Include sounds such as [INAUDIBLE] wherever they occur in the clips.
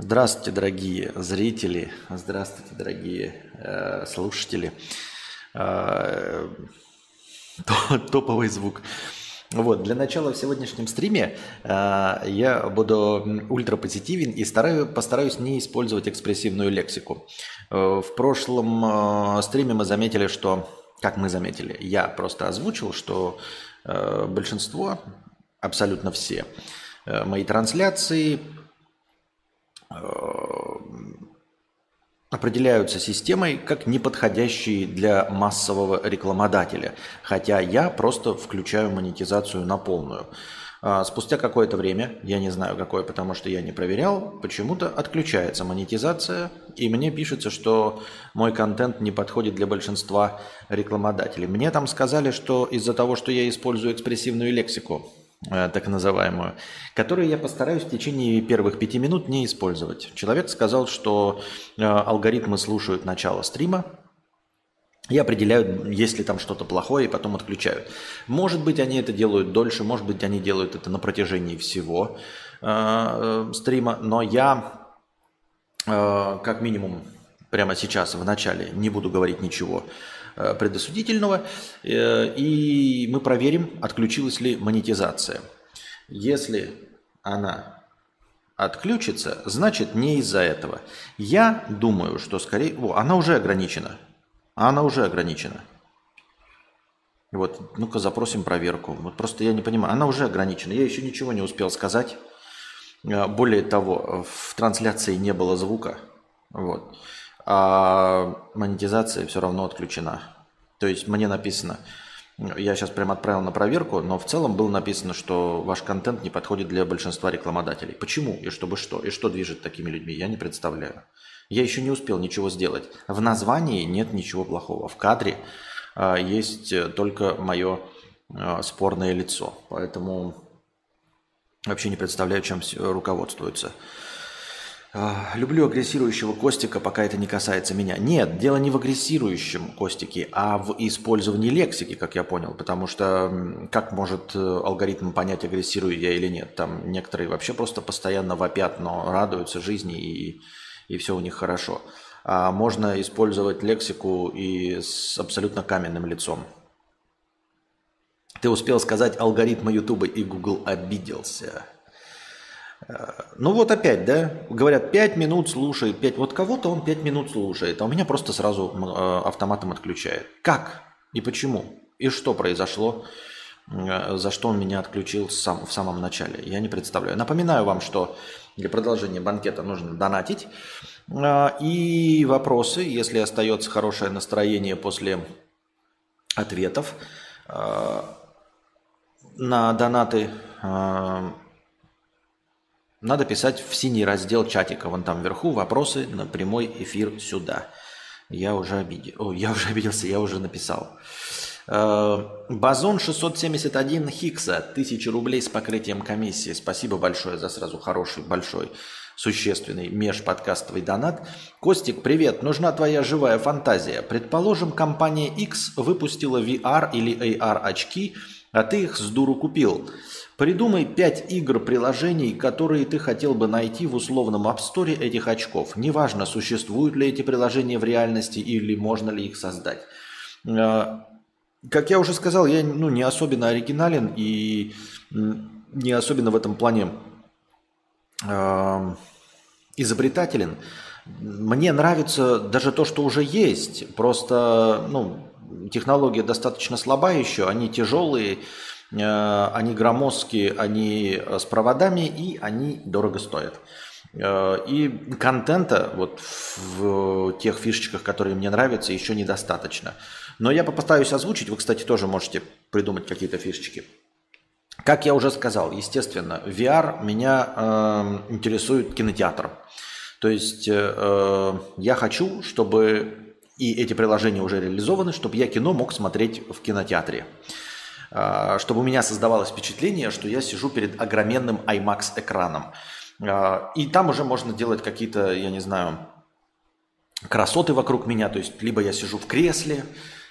Здравствуйте, дорогие зрители, здравствуйте, дорогие э, слушатели. Э, топовый звук. Вот, для начала в сегодняшнем стриме э, я буду ультрапозитивен и стараю, постараюсь не использовать экспрессивную лексику. Э, в прошлом э, стриме мы заметили, что, как мы заметили, я просто озвучил, что э, большинство, абсолютно все э, мои трансляции определяются системой как неподходящие для массового рекламодателя, хотя я просто включаю монетизацию на полную. А спустя какое-то время, я не знаю какое, потому что я не проверял, почему-то отключается монетизация, и мне пишется, что мой контент не подходит для большинства рекламодателей. Мне там сказали, что из-за того, что я использую экспрессивную лексику, Э, так называемую, которую я постараюсь в течение первых пяти минут не использовать. Человек сказал, что э, алгоритмы слушают начало стрима и определяют, есть ли там что-то плохое, и потом отключают. Может быть, они это делают дольше, может быть, они делают это на протяжении всего э, стрима, но я э, как минимум прямо сейчас в начале не буду говорить ничего Э, предосудительного, э, и мы проверим, отключилась ли монетизация. Если она отключится, значит не из-за этого. Я думаю, что скорее... О, она уже ограничена. Она уже ограничена. Вот, ну-ка запросим проверку. Вот просто я не понимаю. Она уже ограничена. Я еще ничего не успел сказать. Э, более того, в трансляции не было звука. Вот а монетизация все равно отключена. То есть мне написано, я сейчас прям отправил на проверку, но в целом было написано, что ваш контент не подходит для большинства рекламодателей. Почему и чтобы что? И что движет такими людьми? Я не представляю. Я еще не успел ничего сделать. В названии нет ничего плохого. В кадре а, есть только мое а, спорное лицо. Поэтому вообще не представляю, чем руководствуются. А, люблю агрессирующего Костика, пока это не касается меня. Нет, дело не в агрессирующем Костике, а в использовании лексики, как я понял. Потому что как может э, алгоритм понять, агрессирую я или нет? Там некоторые вообще просто постоянно вопят, но радуются жизни и, и все у них хорошо. А можно использовать лексику и с абсолютно каменным лицом. Ты успел сказать алгоритмы Ютуба, и Google обиделся. Ну вот опять, да, говорят, 5 минут слушает, 5, вот кого-то он 5 минут слушает, а у меня просто сразу э, автоматом отключает. Как и почему? И что произошло, э, за что он меня отключил сам, в самом начале? Я не представляю. Напоминаю вам, что для продолжения банкета нужно донатить. Э, и вопросы, если остается хорошее настроение после ответов на донаты надо писать в синий раздел чатика, вон там вверху, вопросы на прямой эфир сюда. Я уже обидел. О, я уже [LAUGHS] обиделся, я уже написал. Базон 671 Хикса, 1000 рублей с покрытием комиссии. Спасибо большое за сразу хороший, большой, существенный межподкастовый донат. Костик, привет, нужна твоя живая фантазия. Предположим, компания X выпустила VR или AR очки, а ты их с дуру купил. Придумай 5 игр, приложений, которые ты хотел бы найти в условном App Store этих очков. Неважно, существуют ли эти приложения в реальности или можно ли их создать. А, как я уже сказал, я ну, не особенно оригинален и не особенно в этом плане э, изобретателен. Мне нравится даже то, что уже есть. Просто ну, технология достаточно слаба еще, они тяжелые, они громоздкие, они э, с проводами, и они дорого стоят. Э, и контента вот в тех фишечках, которые мне нравятся, еще недостаточно. Но я попытаюсь озвучить. Вы, кстати, тоже можете придумать какие-то фишечки. Как я уже сказал, естественно, VR меня э, интересует кинотеатр. То есть э, я хочу, чтобы и эти приложения уже реализованы, чтобы я кино мог смотреть в кинотеатре. Чтобы у меня создавалось впечатление, что я сижу перед огроменным IMAX-экраном. А, и там уже можно делать какие-то, я не знаю, красоты вокруг меня. То есть либо я сижу в кресле,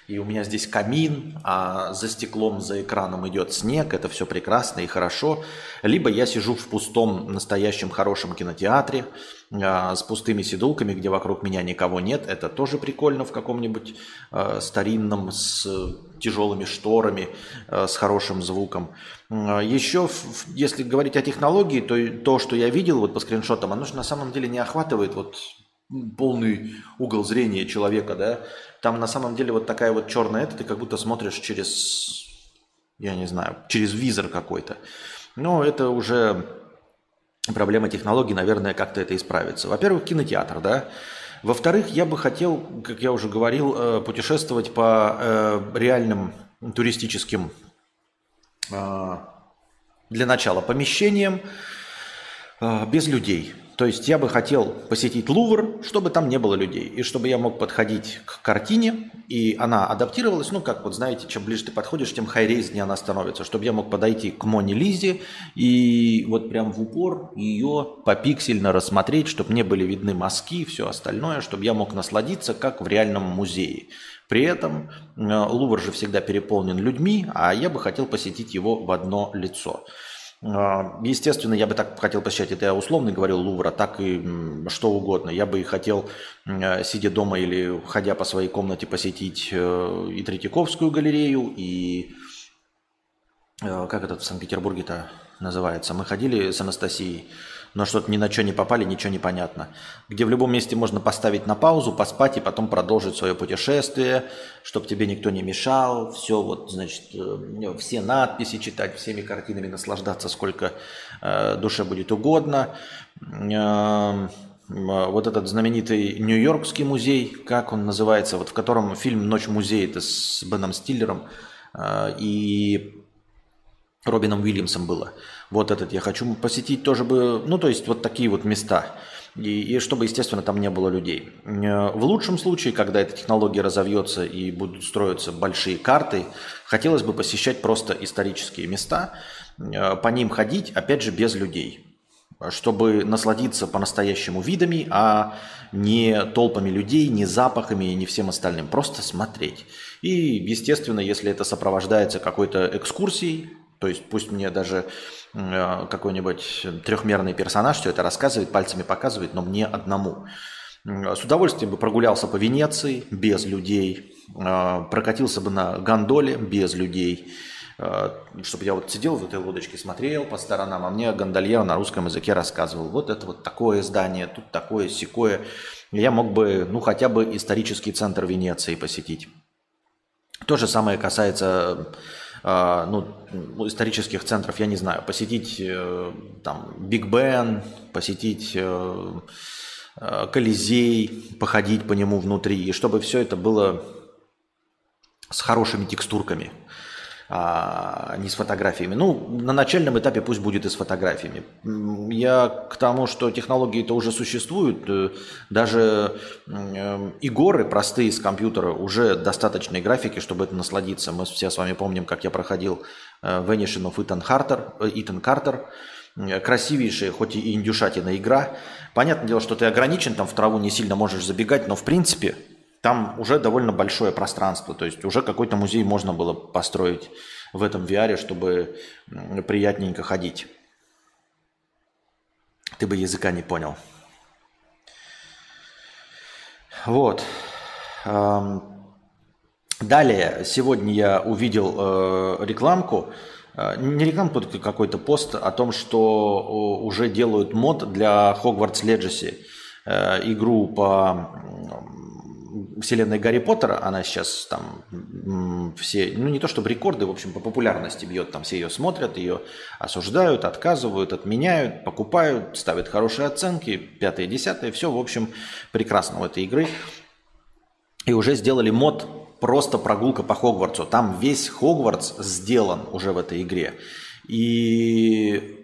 и у меня здесь камин, а за стеклом, за экраном идет снег, это все прекрасно и хорошо. Либо я сижу в пустом, настоящем хорошем кинотеатре а, с пустыми сидулками, где вокруг меня никого нет. Это тоже прикольно в каком-нибудь а, старинном, с тяжелыми шторами, а, с хорошим звуком. Еще, если говорить о технологии, то то, что я видел вот по скриншотам, оно же на самом деле не охватывает вот полный угол зрения человека, да, там на самом деле вот такая вот черная это, ты как будто смотришь через, я не знаю, через визор какой-то. Но это уже проблема технологий, наверное, как-то это исправится. Во-первых, кинотеатр, да. Во-вторых, я бы хотел, как я уже говорил, э, путешествовать по э, реальным туристическим э, для начала помещениям без людей. То есть я бы хотел посетить Лувр, чтобы там не было людей, и чтобы я мог подходить к картине, и она адаптировалась, ну, как вот знаете, чем ближе ты подходишь, тем хайрейзнее она становится, чтобы я мог подойти к Моне Лизе и вот прям в упор ее попиксельно рассмотреть, чтобы мне были видны мазки, все остальное, чтобы я мог насладиться, как в реальном музее. При этом э, Лувр же всегда переполнен людьми, а я бы хотел посетить его в одно лицо. А, естественно, я бы так хотел посещать, это я условно говорил Лувра, так и что угодно. Я бы и хотел, э, сидя дома или ходя по своей комнате, посетить э, и Третьяковскую галерею, и э, как этот в Санкт-Петербурге-то называется. Мы ходили с Анастасией но что-то ни на что не попали, ничего не понятно. Где в любом месте можно поставить на паузу, поспать и потом продолжить свое путешествие, чтобы тебе никто не мешал, все вот, значит, э, все надписи читать, всеми картинами наслаждаться, сколько э, душе будет угодно. Э, вот этот знаменитый Нью-Йоркский музей, как он называется, вот в котором фильм «Ночь музея» это с Беном Стиллером э, и Робином Уильямсом было – вот этот я хочу посетить тоже бы, ну, то есть вот такие вот места. И, и чтобы, естественно, там не было людей. Э, в лучшем случае, когда эта технология разовьется и будут строиться большие карты, хотелось бы посещать просто исторические места, э, по ним ходить, опять же, без людей чтобы насладиться по-настоящему видами, а не толпами людей, не запахами, не всем остальным. Просто смотреть. И, естественно, если это сопровождается какой-то экскурсией, то есть пусть мне даже Э, какой-нибудь трехмерный персонаж все это рассказывает, пальцами показывает, но мне одному. С удовольствием бы прогулялся по Венеции без людей, э, прокатился бы на гондоле без людей, э, чтобы я вот сидел в этой лодочке, смотрел по сторонам, а мне гондольер на русском языке рассказывал, вот это вот такое здание, тут такое, секое. Я мог бы, ну, хотя бы исторический центр Венеции посетить. То же самое касается ну, исторических центров, я не знаю, посетить э, там Биг Бен, посетить э, э, Колизей, походить по нему внутри, и чтобы все это было с хорошими текстурками – а не с фотографиями. Ну, на начальном этапе пусть будет и с фотографиями. Я к тому, что технологии-то уже существуют, э, даже э, и горы простые с компьютера уже достаточные графики, чтобы это насладиться. Мы все с вами помним, как я проходил э, Vanishing of Ethan Carter, Ethan Carter красивейшая, хоть и индюшатина игра. Понятное дело, что ты ограничен, там в траву не сильно можешь забегать, но в принципе там уже довольно большое пространство, то есть уже какой-то музей можно было построить в этом VR, чтобы приятненько ходить. Ты бы языка не понял. Вот. Далее, сегодня я увидел э, рекламку, э, не рекламку, только какой-то пост о том, что уже делают мод для Hogwarts Legacy, э, игру по вселенной Гарри Поттера, она сейчас там все, ну не то чтобы рекорды, в общем, по популярности бьет, там все ее смотрят, ее осуждают, отказывают, отменяют, покупают, ставят хорошие оценки, пятое, десятое, все, в общем, прекрасно у этой игры. И уже сделали мод просто прогулка по Хогвартсу. Там весь Хогвартс сделан уже в этой игре. И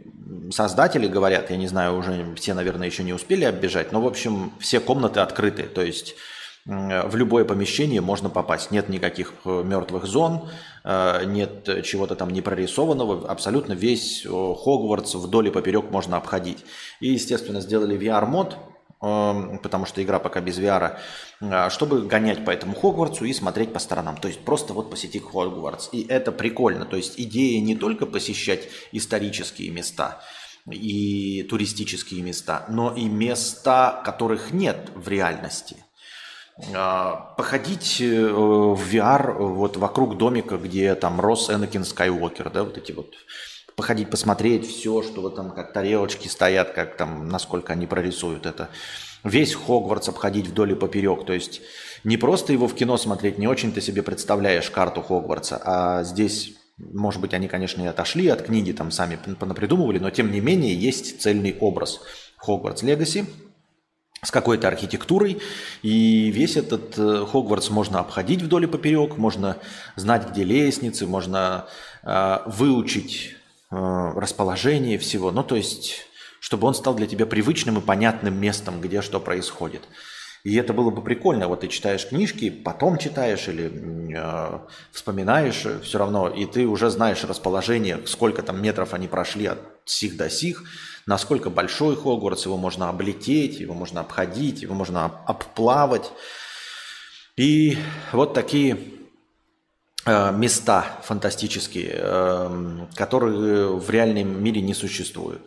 создатели говорят, я не знаю, уже все, наверное, еще не успели оббежать, но, в общем, все комнаты открыты. То есть в любое помещение можно попасть. Нет никаких э, мертвых зон, э, нет чего-то там непрорисованного. Абсолютно весь Хогвартс вдоль и поперек можно обходить. И, естественно, сделали VR-мод, эм, потому что игра пока без VR, э, чтобы гонять по этому Хогвартсу и смотреть по сторонам. То есть просто вот посетить Хогвартс. И это прикольно. То есть идея не только посещать исторические места и туристические места, но и места, которых нет в реальности. А, походить э, в VR вот вокруг домика, где там рос Энакин Скайуокер, да, вот эти вот походить, посмотреть все, что вот там как тарелочки стоят, как там, насколько они прорисуют это. Весь Хогвартс обходить вдоль и поперек. То есть не просто его в кино смотреть, не очень ты себе представляешь карту Хогвартса, а здесь, может быть, они, конечно, и отошли от книги, там сами понапридумывали, но тем не менее есть цельный образ Хогвартс Легаси – с какой-то архитектурой, и весь этот э, Хогвартс можно обходить вдоль и поперек, можно знать, где лестницы, можно э, выучить э, расположение всего, ну то есть, чтобы он стал для тебя привычным и понятным местом, где что происходит. И это было бы прикольно. Вот ты читаешь книжки, потом читаешь или э, вспоминаешь все равно, и ты уже знаешь расположение, сколько там метров они прошли от сих до сих, насколько большой Хогвартс, его можно облететь, его можно обходить, его можно обплавать. И вот такие э, места фантастические, э, которые в реальном мире не существуют.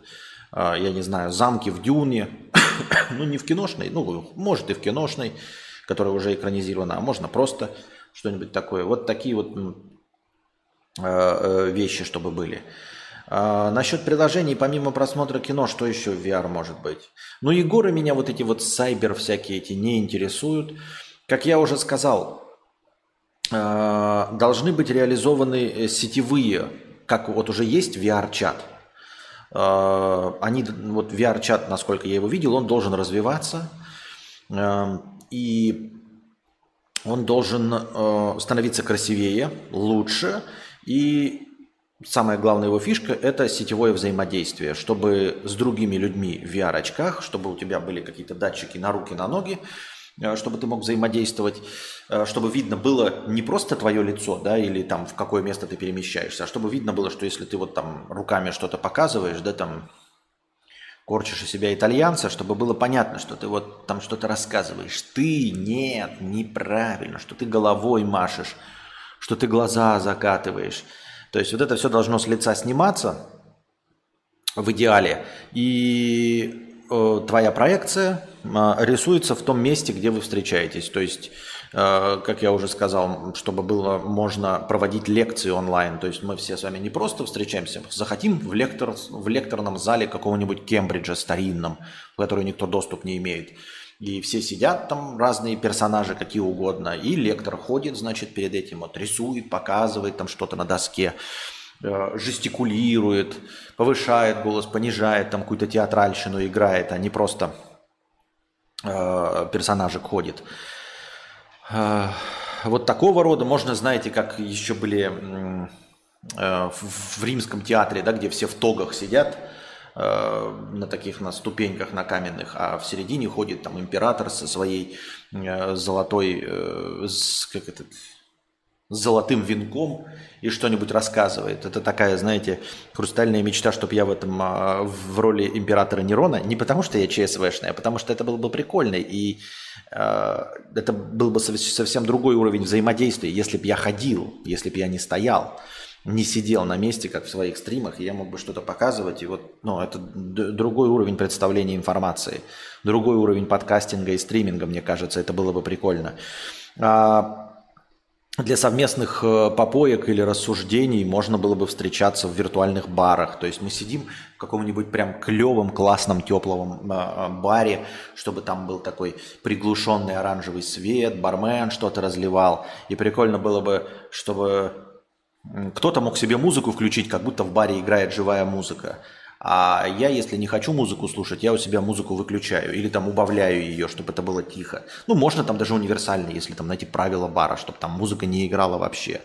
Э, я не знаю, замки в Дюне, [COUGHS] ну не в киношной, ну может и в киношной, которая уже экранизирована, а можно просто что-нибудь такое. Вот такие вот вещи, чтобы были. А, насчет приложений, помимо просмотра кино, что еще в VR может быть? Ну, Егоры меня вот эти вот сайбер всякие эти не интересуют. Как я уже сказал, а, должны быть реализованы э, сетевые, как вот уже есть VR-чат. А, они, вот VR-чат, насколько я его видел, он должен развиваться. И он должен э, становиться красивее, лучше. И Самая главная его фишка – это сетевое взаимодействие, чтобы с другими людьми в VR-очках, чтобы у тебя были какие-то датчики на руки, на ноги, э, чтобы ты мог взаимодействовать, э, чтобы видно было не просто твое лицо, да, или там в какое место ты перемещаешься, а чтобы видно было, что если ты вот там руками что-то показываешь, да, там корчишь из себя итальянца, чтобы было понятно, что ты вот там что-то рассказываешь. Ты, нет, неправильно, что ты головой машешь, что ты глаза закатываешь – то есть вот это все должно с лица сниматься в идеале, и э, твоя проекция э, рисуется в том месте, где вы встречаетесь. То есть, э, как я уже сказал, чтобы было можно проводить лекции онлайн. То есть мы все с вами не просто встречаемся, захотим в, лектор, в лекторном зале какого-нибудь Кембриджа старинном, в который никто доступ не имеет. И все сидят там, разные персонажи, какие угодно. И лектор ходит, значит, перед этим вот рисует, показывает там что-то на доске, э, жестикулирует, повышает голос, понижает, там какую-то театральщину играет, а не просто э, персонажик ходит. Э, вот такого рода можно, знаете, как еще были э, в, римском театре, да, где все в тогах сидят, на таких на ступеньках на каменных, а в середине ходит там император со своей э, золотой, э, с, как это, с золотым венком и что-нибудь рассказывает. Это такая, знаете, хрустальная мечта, чтобы я в этом а, в роли императора Нерона, не потому что я ЧСВшный, а потому что это было бы прикольно, и э, это был бы совсем другой уровень взаимодействия, если бы я ходил, если бы я не стоял не сидел на месте, как в своих стримах, и я мог бы что-то показывать. И вот, ну, это другой уровень представления информации, другой уровень подкастинга и стриминга, мне кажется, это было бы прикольно. А для совместных э, попоек или рассуждений можно было бы встречаться в виртуальных барах. То есть мы сидим в каком-нибудь прям клевом, классном, теплом э, баре, чтобы там был такой приглушенный оранжевый свет, бармен что-то разливал. И прикольно было бы, чтобы кто-то мог себе музыку включить, как будто в баре играет живая музыка. А я, если не хочу музыку слушать, я у себя музыку выключаю или там убавляю ее, чтобы это было тихо. Ну, можно там даже универсально, если там найти правила бара, чтобы там музыка не играла вообще.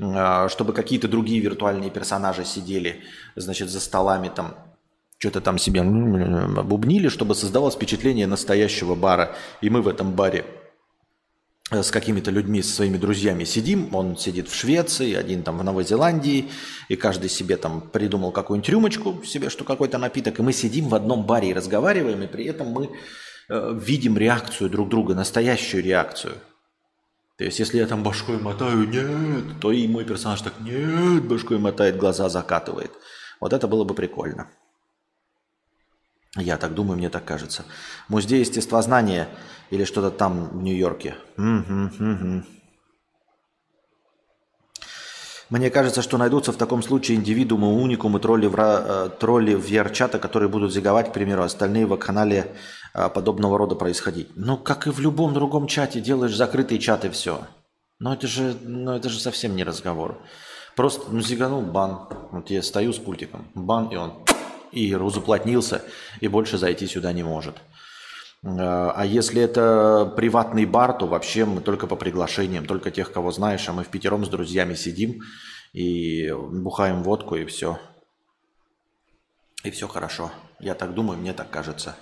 А, чтобы какие-то другие виртуальные персонажи сидели, значит, за столами там, что-то там себе бубнили, чтобы создавалось впечатление настоящего бара. И мы в этом баре с какими-то людьми, со своими друзьями сидим, он сидит в Швеции, один там в Новой Зеландии, и каждый себе там придумал какую-нибудь рюмочку себе, что какой-то напиток, и мы сидим в одном баре и разговариваем, и при этом мы э, видим реакцию друг друга, настоящую реакцию. То есть, если я там башкой мотаю, нет, то и мой персонаж так, нет, башкой мотает, глаза закатывает. Вот это было бы прикольно. Я так думаю, мне так кажется. Музей естествознания или что-то там в Нью-Йорке. Мне кажется, что найдутся в таком случае индивидуумы, уникумы, тролли, в, э, тролли в VR-чата, которые будут зиговать, к примеру, остальные в канале э, подобного рода происходить. Ну, как и в любом другом чате, делаешь закрытый чат и все. Но это же, ну, это же совсем не разговор. Просто ну, зиганул бан. Вот я стою с пультиком, бан, и он и разуплотнился, и больше зайти сюда не может. Э, а если это приватный бар, то вообще мы только по приглашениям, только тех, кого знаешь, а мы в пятером с друзьями сидим и бухаем водку, и все. И все хорошо. Я так думаю, мне так кажется.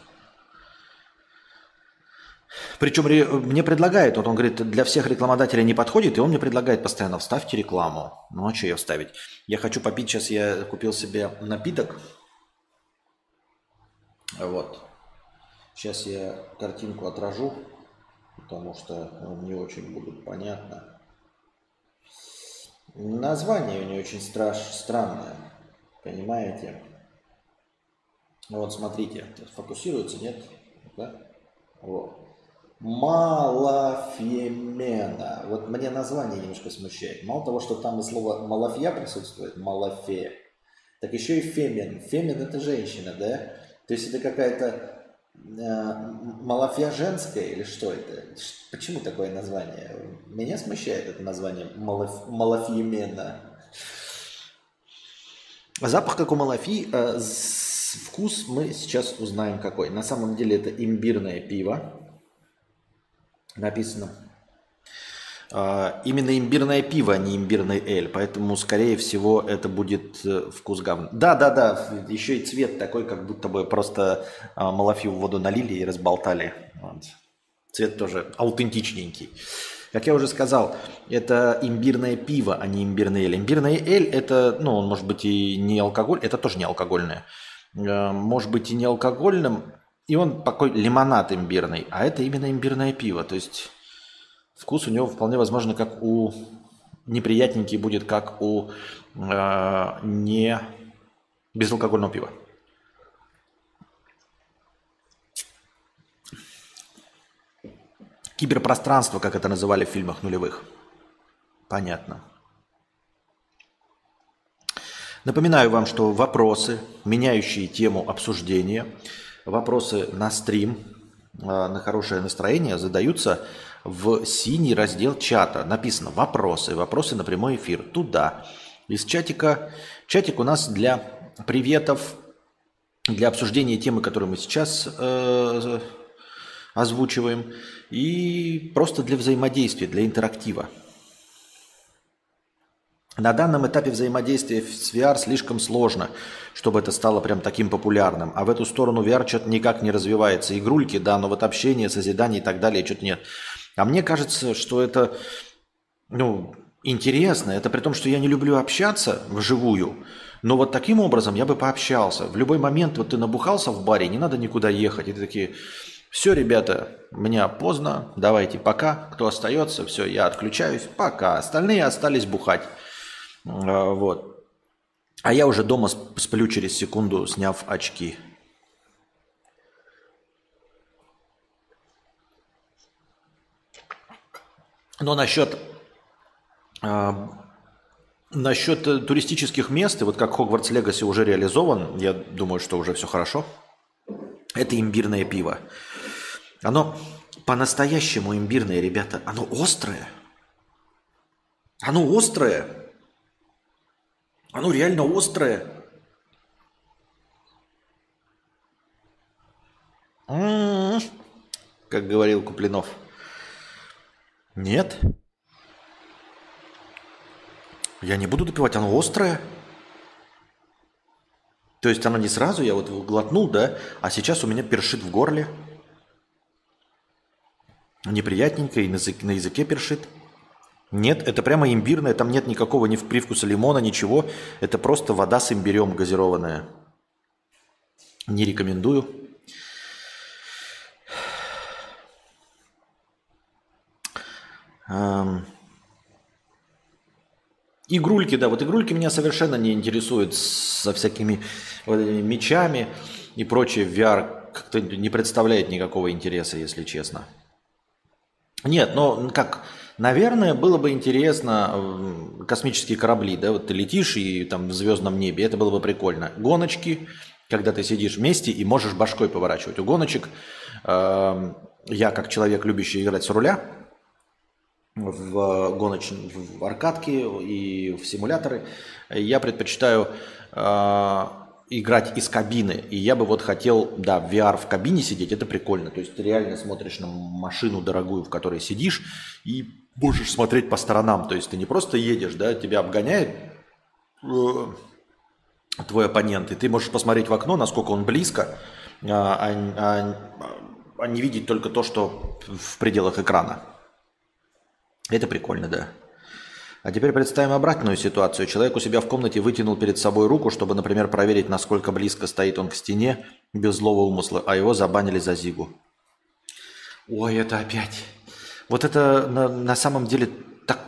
Причем мне предлагает, вот он говорит, для всех рекламодателей не подходит, и он мне предлагает постоянно, вставьте рекламу. Ну а что ее вставить? Я хочу попить, сейчас я купил себе напиток. Вот. Сейчас я картинку отражу, потому что ну, не очень будет понятно. Название у нее очень страш, странное, понимаете? Вот смотрите, фокусируется, нет? Да? Вот. Малафемена. Вот мне название немножко смущает. Мало того, что там и слово малафья присутствует, малафе, так еще и фемен. Фемен это женщина, да? То есть это какая-то Э, Малафья женская или что это? Почему такое название? Меня смущает это название Малаф... Малафьемена. Запах как у Малафи, э, вкус мы сейчас узнаем какой. На самом деле это имбирное пиво. Написано именно имбирное пиво, а не имбирный эль. Поэтому, скорее всего, это будет э, вкус говна. Да, да, да. Еще и цвет такой, как будто бы просто а, малафью в воду налили и разболтали. Вот. Цвет тоже аутентичненький. Как я уже сказал, это имбирное пиво, а не имбирный эль. Имбирный эль это, ну, он может быть и не алкоголь, это тоже не алкогольное. Э, может быть и не алкогольным, и он такой лимонад имбирный, а это именно имбирное пиво. То есть Вкус у него вполне возможно, как у неприятненький будет, как у э, не безалкогольного пива. Киберпространство, как это называли в фильмах нулевых. Понятно. Напоминаю вам, что вопросы, меняющие тему обсуждения, вопросы на стрим, э, на хорошее настроение задаются в синий раздел чата. Написано «Вопросы». Вопросы на прямой эфир. Туда. Из чатика. Чатик у нас для приветов, для обсуждения темы, которую мы сейчас э, озвучиваем, и просто для взаимодействия, для интерактива. На данном этапе взаимодействия с VR слишком сложно, чтобы это стало прям таким популярным. А в эту сторону VR что-то никак не развивается. Игрульки, да, но вот общение, созидание и так далее, что-то нет. А мне кажется, что это ну, интересно. Это при том, что я не люблю общаться вживую. Но вот таким образом я бы пообщался. В любой момент вот ты набухался в баре, не надо никуда ехать. И ты такие, все, ребята, меня поздно, давайте пока. Кто остается, все, я отключаюсь, пока. Остальные остались бухать. А, вот. А я уже дома сплю через секунду, сняв очки. Но насчет, э, насчет туристических мест, и вот как Хогвартс Легаси уже реализован, я думаю, что уже все хорошо, это имбирное пиво. Оно по-настоящему имбирное, ребята. Оно острое. Оно острое. Оно реально острое. М-м-м, как говорил Куплинов. Нет. Я не буду допивать, оно острое. То есть оно не сразу, я вот глотнул, да, а сейчас у меня першит в горле. Неприятненько и на языке, на языке першит. Нет, это прямо имбирное, там нет никакого ни привкуса лимона, ничего. Это просто вода с имбирем газированная. Не рекомендую. Игрульки, да, вот игрульки меня совершенно не интересуют со всякими вот мечами и прочее. VR как-то не представляет никакого интереса, если честно. Нет, но как, наверное, было бы интересно космические корабли, да, вот ты летишь и там в звездном небе, это было бы прикольно. Гоночки, когда ты сидишь вместе и можешь башкой поворачивать. У гоночек э, я, как человек, любящий играть с руля, в гоночные, в аркадки и в симуляторы, я предпочитаю э, играть из кабины. И я бы вот хотел, да, в VR в кабине сидеть, это прикольно. То есть ты реально смотришь на машину дорогую, в которой сидишь, и можешь смотреть по сторонам. То есть ты не просто едешь, да, тебя обгоняет э, твой оппонент, и ты можешь посмотреть в окно, насколько он близко, а, а, а, а не видеть только то, что в пределах экрана. Это прикольно, да. А теперь представим обратную ситуацию. Человек у себя в комнате вытянул перед собой руку, чтобы, например, проверить, насколько близко стоит он к стене, без злого умысла, а его забанили за зигу. Ой, это опять. Вот это на, на самом деле так,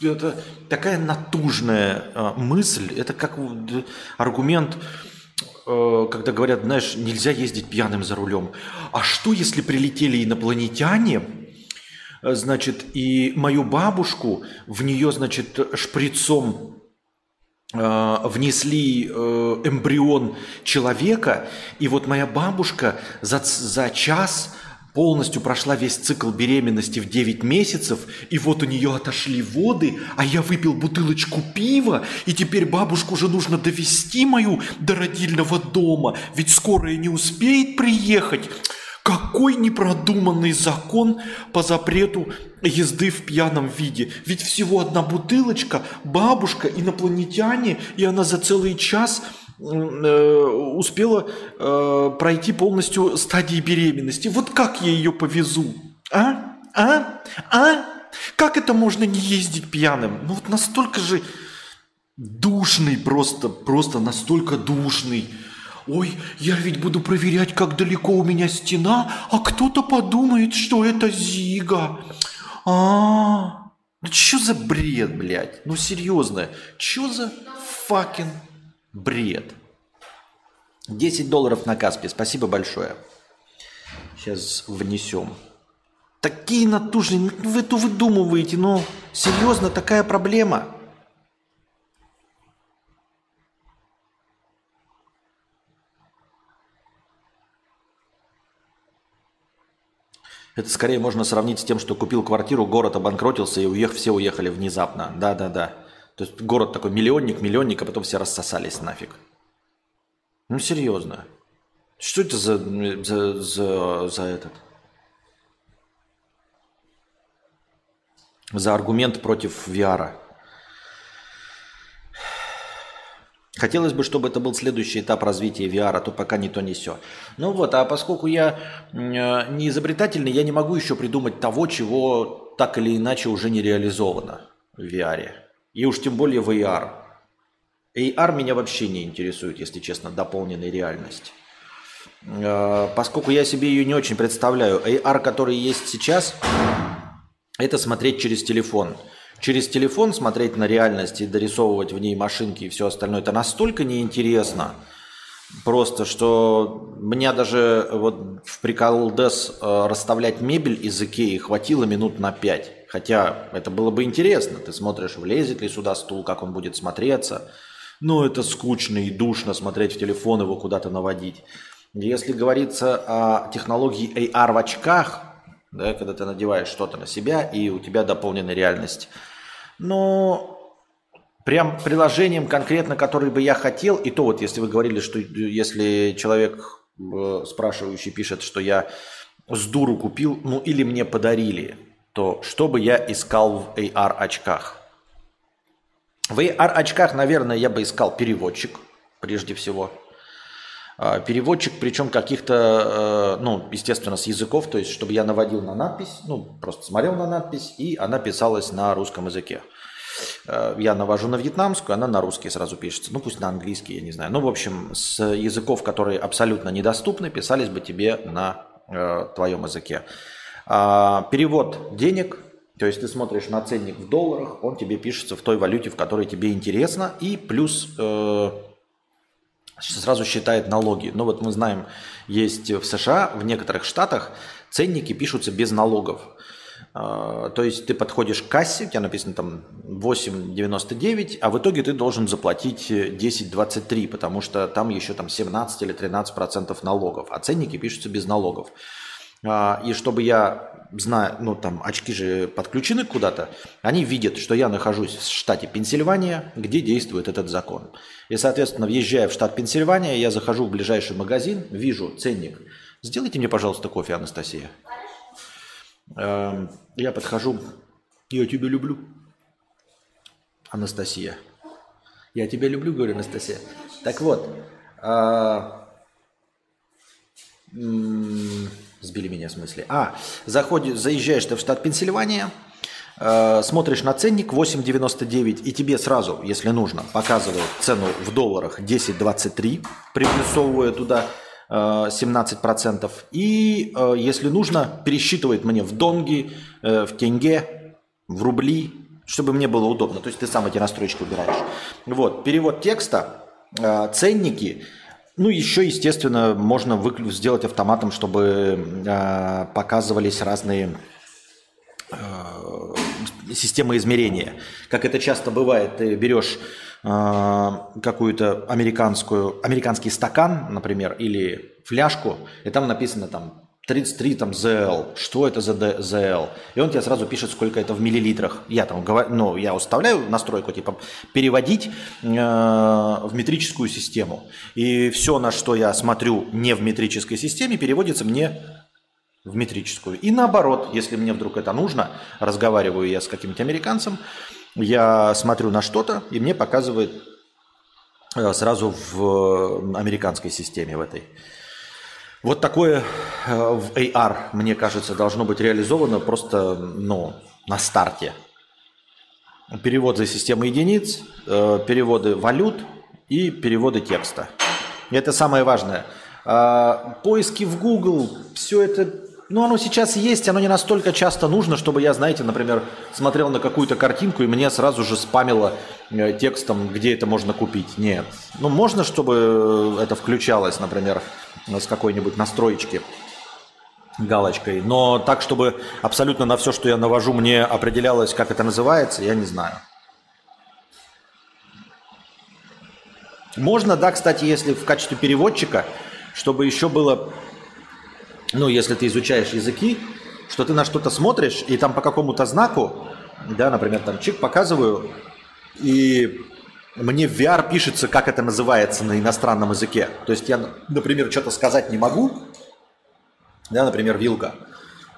это такая натужная э, мысль. Это как аргумент, э, когда говорят, знаешь, нельзя ездить пьяным за рулем. А что, если прилетели инопланетяне, значит, и мою бабушку в нее, значит, шприцом э, внесли э, эмбрион человека, и вот моя бабушка за, за час полностью прошла весь цикл беременности в 9 месяцев, и вот у нее отошли воды, а я выпил бутылочку пива, и теперь бабушку уже нужно довести мою до родильного дома, ведь скорая не успеет приехать. Какой непродуманный закон по запрету езды в пьяном виде? Ведь всего одна бутылочка, бабушка, инопланетяне, и она за целый час э, успела э, пройти полностью стадии беременности. Вот как я ее повезу? А? А? А? Как это можно не ездить пьяным? Ну вот настолько же душный просто, просто настолько душный. Ой, я ведь буду проверять, как далеко у меня стена, а кто-то подумает, что это Зига. А, -а, -а. ну что за бред, блядь? Ну серьезно, что за факин бред? 10 долларов на Каспе, спасибо большое. Сейчас внесем. Такие натужные, вы то выдумываете, ну серьезно, такая проблема – Это скорее можно сравнить с тем, что купил квартиру, город обанкротился и уех, все уехали внезапно. Да-да-да. То есть город такой миллионник, миллионник, а потом все рассосались нафиг. Ну серьезно. Что это за, за, за, за этот? За аргумент против VR. Хотелось бы, чтобы это был следующий этап развития VR, а то пока не то, не все. Ну вот, а поскольку я э, не изобретательный, я не могу еще придумать того, чего так или иначе уже не реализовано в VR. И уж тем более в AR. AR меня вообще не интересует, если честно, дополненная реальность. Э, поскольку я себе ее не очень представляю. AR, который есть сейчас, это смотреть через телефон – через телефон смотреть на реальность и дорисовывать в ней машинки и все остальное, это настолько неинтересно, просто, что меня даже вот в прикол Дес э, расставлять мебель из Икеи хватило минут на пять. Хотя это было бы интересно. Ты смотришь, влезет ли сюда стул, как он будет смотреться. Но это скучно и душно смотреть в телефон, его куда-то наводить. Если говорится о технологии AR в очках, да, когда ты надеваешь что-то на себя, и у тебя дополненная реальность – но прям приложением конкретно, который бы я хотел, и то вот, если вы говорили, что если человек э, спрашивающий пишет, что я с дуру купил, ну или мне подарили, то что бы я искал в AR-очках? В AR-очках, наверное, я бы искал переводчик, прежде всего. А, переводчик, причем каких-то, э, ну, естественно, с языков, то есть, чтобы я наводил на надпись, ну, просто смотрел на надпись, и она писалась на русском языке. Э, я навожу на вьетнамскую, она на русский сразу пишется. Ну, пусть на английский, я не знаю. Ну, в общем, с языков, которые абсолютно недоступны, писались бы тебе на э, твоем языке. А, перевод денег, То есть ты смотришь на ценник в долларах, он тебе пишется в той валюте, в которой тебе интересно, и плюс э, сразу считает налоги. Ну вот мы знаем, есть в США, в некоторых штатах ценники пишутся без налогов. А, то есть ты подходишь к кассе, у тебя написано там 8,99, а в итоге ты должен заплатить 10,23, потому что там еще там 17 или 13 процентов налогов, а ценники пишутся без налогов. А, и чтобы я знаю, ну там очки же подключены куда-то, они видят, что я нахожусь в штате Пенсильвания, где действует этот закон. И, соответственно, въезжая в штат Пенсильвания, я захожу в ближайший магазин, вижу ценник. Сделайте мне, пожалуйста, кофе, Анастасия. Эм, я подхожу, я тебя люблю, Анастасия. Я тебя люблю, говорю, Анастасия. Так вот, а, сбили меня в смысле. А, заходишь, заезжаешь ты в штат Пенсильвания, э, смотришь на ценник 8,99 и тебе сразу, если нужно, показывают цену в долларах 10,23, приплюсовывая туда 17%. И, э, если нужно, пересчитывает мне в донги, э, в тенге, в рубли, чтобы мне было удобно. То есть ты сам эти настройки выбираешь. Вот, перевод текста, э, ценники, ну, еще, естественно, можно сделать автоматом, чтобы показывались разные системы измерения. Как это часто бывает, ты берешь а, какую-то американскую, американский стакан, например, или фляжку, и там написано там 33 там ZL, что это за ZL? И он тебе сразу пишет, сколько это в миллилитрах. Я там говорю, ну, я уставляю настройку, типа, переводить э, в метрическую систему. И все, на что я смотрю не в метрической системе, переводится мне в метрическую. И наоборот, если мне вдруг это нужно, разговариваю я с каким-то американцем, я смотрю на что-то, и мне показывает э, сразу в американской системе в этой. Вот такое э, в AR, мне кажется, должно быть реализовано просто ну, на старте. Перевод за системы единиц, э, переводы валют и переводы текста. Это самое важное. А, поиски в Google, все это ну, оно сейчас есть, оно не настолько часто нужно, чтобы я, знаете, например, смотрел на какую-то картинку и мне сразу же спамило э, текстом, где это можно купить. Нет. Ну, можно, чтобы это включалось, например, с какой-нибудь настроечки галочкой, но так, чтобы абсолютно на все, что я навожу, мне определялось, как это называется, я не знаю. Можно, да, кстати, если в качестве переводчика, чтобы еще было ну, если ты изучаешь языки, что ты на что-то смотришь, и там по какому-то знаку, да, например, там чик показываю, и мне в VR пишется, как это называется на иностранном языке. То есть я, например, что-то сказать не могу, да, например, вилка,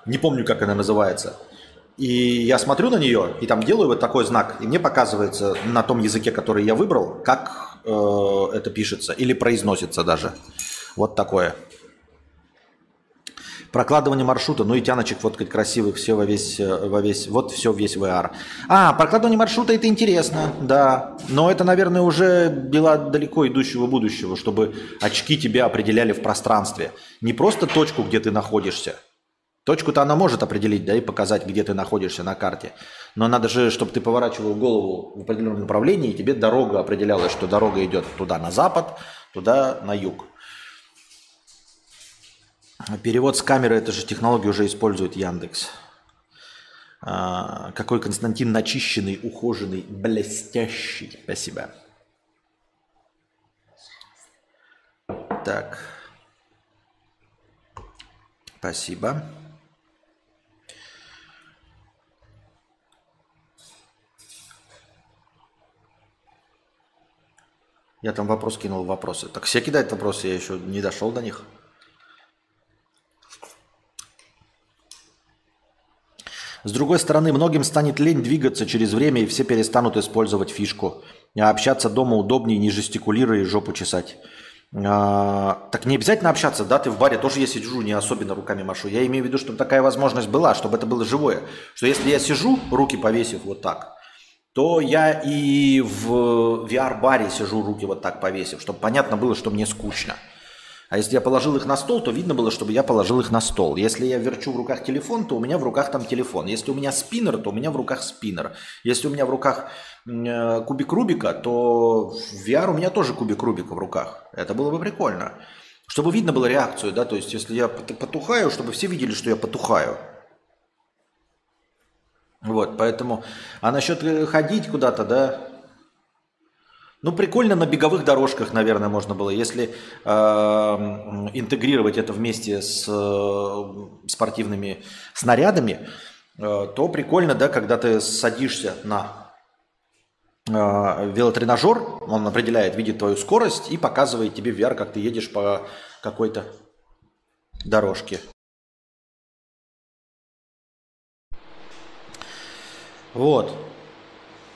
не помню, как она называется. И я смотрю на нее, и там делаю вот такой знак, и мне показывается на том языке, который я выбрал, как э, это пишется или произносится даже. Вот такое. Прокладывание маршрута, ну и тяночек фоткать красивых, все во весь, э, во весь, вот все весь VR. А, прокладывание маршрута это интересно, да. Но это, наверное, уже дела далеко идущего будущего, чтобы очки тебя определяли в пространстве. Не просто точку, где ты находишься. Точку-то она может определить, да, и показать, где ты находишься на карте. Но надо же, чтобы ты поворачивал голову в определенном направлении, и тебе дорога определялась, что дорога идет туда на запад, туда на юг. Перевод с камеры, это же технологию уже использует Яндекс. А, какой Константин начищенный, ухоженный, блестящий. Спасибо. Так. Спасибо. Я там вопрос кинул вопросы. Так все кидают вопросы, я еще не дошел до них. С другой стороны, многим станет лень двигаться через время, и все перестанут использовать фишку. А общаться дома удобнее, не жестикулируя и жопу чесать. А, так не обязательно общаться, да, ты в баре тоже я сижу, не особенно руками машу. Я имею в виду, чтобы такая возможность была, чтобы это было живое. Что если я сижу, руки повесив вот так, то я и в VR-баре сижу, руки вот так повесив, чтобы понятно было, что мне скучно. А если я положил их на стол, то видно было, чтобы я положил их на стол. Если я верчу в руках телефон, то у меня в руках там телефон. Если у меня спиннер, то у меня в руках спиннер. Если у меня в руках э, кубик Рубика, то в VR у меня тоже кубик Рубика в руках. Это было бы прикольно. Чтобы видно было реакцию, да, то есть если я потухаю, чтобы все видели, что я потухаю. Вот, поэтому... А насчет э, ходить куда-то, да, ну, прикольно на беговых дорожках, наверное, можно было. Если э, интегрировать это вместе с э, спортивными снарядами, э, то прикольно, да, когда ты садишься на э, велотренажер, он определяет, видит твою скорость и показывает тебе в VR, как ты едешь по какой-то дорожке. Вот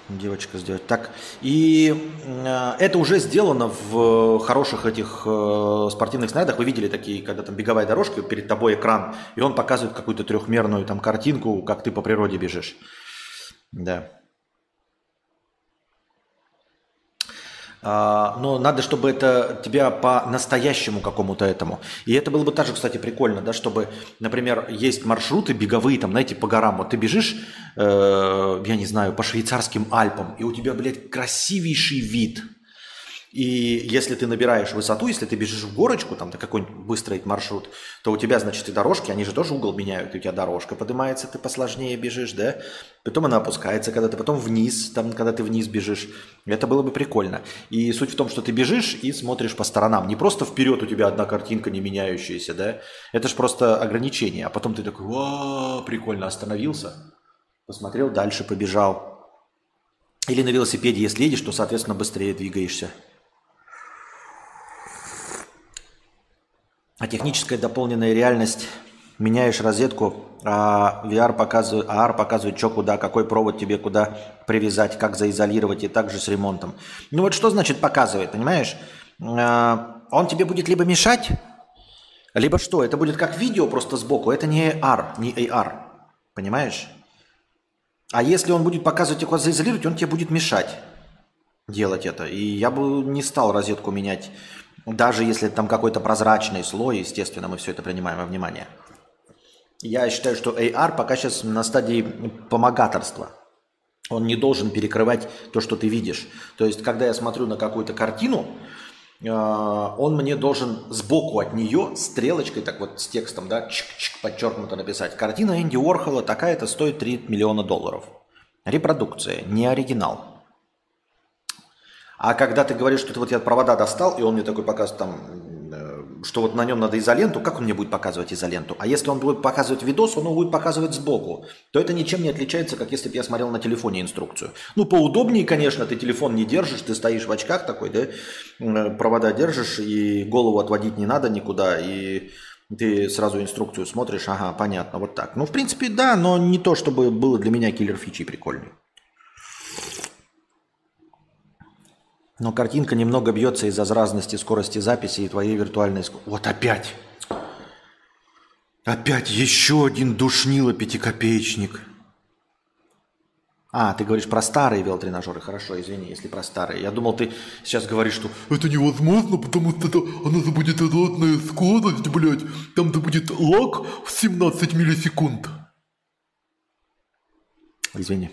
девочка сделать. Так, и э, это уже сделано в хороших этих э, спортивных снарядах. Вы видели такие, когда там беговая дорожка, перед тобой экран, и он показывает какую-то трехмерную там картинку, как ты по природе бежишь. Да. Но надо, чтобы это тебя по настоящему какому-то этому. И это было бы также, кстати, прикольно, да, чтобы, например, есть маршруты беговые, там, знаете, по горам. Вот ты бежишь, э, я не знаю, по швейцарским Альпам, и у тебя, блядь, красивейший вид – и если ты набираешь высоту, если ты бежишь в горочку, там ты какой-нибудь выстроить маршрут, то у тебя, значит, и дорожки, они же тоже угол меняют, и у тебя дорожка поднимается, ты посложнее бежишь, да? Потом она опускается, когда ты потом вниз, там, когда ты вниз бежишь. Это было бы прикольно. И суть в том, что ты бежишь и смотришь по сторонам. Не просто вперед у тебя одна картинка не меняющаяся, да? Это же просто ограничение. А потом ты такой, о, прикольно, остановился, посмотрел, дальше побежал. Или на велосипеде, если едешь, то, соответственно, быстрее двигаешься. А техническая дополненная реальность меняешь розетку, а VR показывает, а AR показывает, что куда, какой провод тебе куда привязать, как заизолировать и также с ремонтом. Ну вот что значит показывает, понимаешь? А, он тебе будет либо мешать, либо что? Это будет как видео просто сбоку, это не AR, не AR, понимаешь? А если он будет показывать, как заизолировать, он тебе будет мешать делать это. И я бы не стал розетку менять даже если там какой-то прозрачный слой, естественно, мы все это принимаем во внимание. Я считаю, что AR пока сейчас на стадии помогаторства. Он не должен перекрывать то, что ты видишь. То есть, когда я смотрю на какую-то картину, э, он мне должен сбоку от нее стрелочкой, так вот с текстом, да, чик-чик, подчеркнуто написать. Картина Энди Уорхола такая-то стоит 3 миллиона долларов. Репродукция, не оригинал. А когда ты говоришь, что ты вот я провода достал, и он мне такой показывает там, э, что вот на нем надо изоленту, как он мне будет показывать изоленту? А если он будет показывать видос, он его будет показывать сбоку. То это ничем не отличается, как если бы я смотрел на телефоне инструкцию. Ну, поудобнее, конечно, ты телефон не держишь, ты стоишь в очках такой, да, э, провода держишь, и голову отводить не надо никуда, и ты сразу инструкцию смотришь, ага, понятно, вот так. Ну, в принципе, да, но не то, чтобы было для меня киллер фичи прикольный. Но картинка немного бьется из-за разности скорости записи и твоей виртуальной. Вот опять. Опять еще один душнило пятикопеечник. А, ты говоришь про старые велотренажеры. Хорошо, извини, если про старые. Я думал, ты сейчас говоришь, что это невозможно, потому что это, она будет разная скорость, блядь. Там-то будет лаг в 17 миллисекунд. Извини.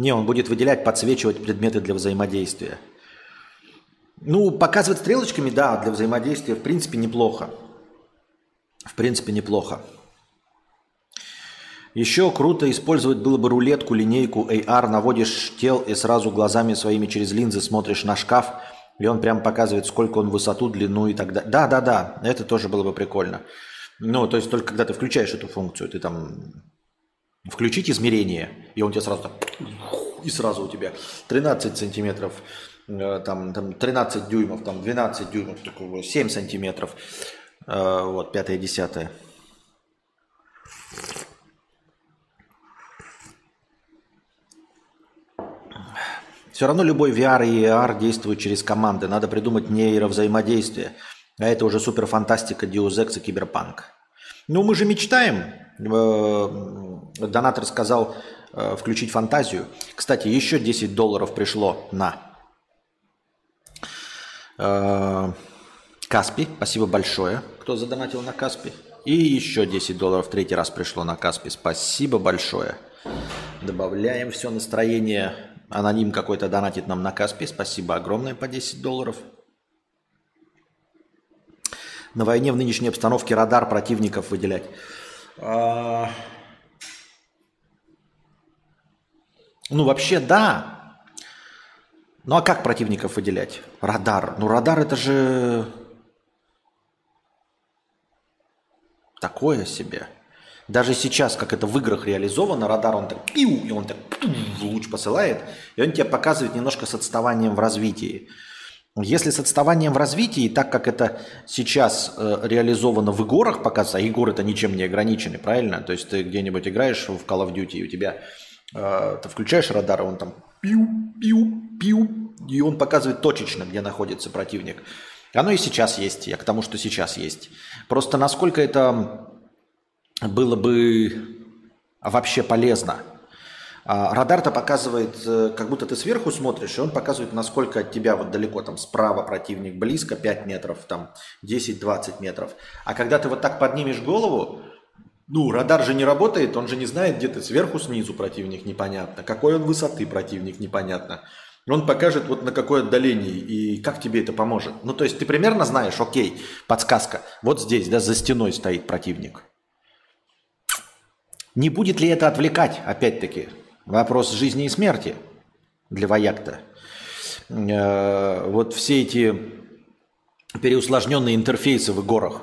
Не, он будет выделять, подсвечивать предметы для взаимодействия. Ну, показывать стрелочками, да, для взаимодействия, в принципе, неплохо. В принципе, неплохо. Еще круто использовать было бы рулетку, линейку AR, наводишь тел и сразу глазами своими через линзы смотришь на шкаф, и он прям показывает, сколько он высоту, длину и так далее. Да, да, да, это тоже было бы прикольно. Ну, то есть только когда ты включаешь эту функцию, ты там Включить измерение, и он тебе сразу так, и сразу у тебя 13 сантиметров, э, там, там 13 дюймов, там 12 дюймов, 7 сантиметров, э, вот, пятое, десятое. Все равно любой VR и AR действует через команды. Надо придумать нейровзаимодействие. А это уже супер фантастика, Deus Ex и Киберпанк. Ну, мы же мечтаем. Э, донатор сказал, э, включить фантазию. Кстати, еще 10 долларов пришло на э, Каспи. Спасибо большое, кто задонатил на Каспи. И еще 10 долларов третий раз пришло на Каспи. Спасибо большое. Добавляем все настроение. Аноним какой-то донатит нам на Каспи. Спасибо огромное по 10 долларов. На войне в нынешней обстановке радар противников выделять. А... Ну, вообще, да. Ну, а как противников выделять? Радар. Ну, радар это же такое себе. Даже сейчас, как это в играх реализовано, радар, он так пиу, и он так луч посылает, и он тебе показывает немножко с отставанием в развитии. Если с отставанием в развитии, так как это сейчас э, реализовано в игорах показывается, а игры это ничем не ограничены, правильно? То есть ты где-нибудь играешь в Call of Duty, и у тебя ты включаешь радар, он там пиу, пиу, пиу, и он показывает точечно, где находится противник. Оно и сейчас есть, я к тому, что сейчас есть. Просто насколько это было бы вообще полезно – а радар-то показывает, э, как будто ты сверху смотришь, и он показывает, насколько от тебя вот далеко, там справа противник, близко 5 метров, там 10-20 метров. А когда ты вот так поднимешь голову, ну, радар же не работает, он же не знает, где ты сверху, снизу противник, непонятно. Какой он высоты противник, непонятно. Он покажет вот на какое отдаление и как тебе это поможет. Ну, то есть ты примерно знаешь, окей, подсказка, вот здесь, да, за стеной стоит противник. Не будет ли это отвлекать, опять-таки, Вопрос жизни и смерти для вояк-то. Э, вот все эти переусложненные интерфейсы в горах.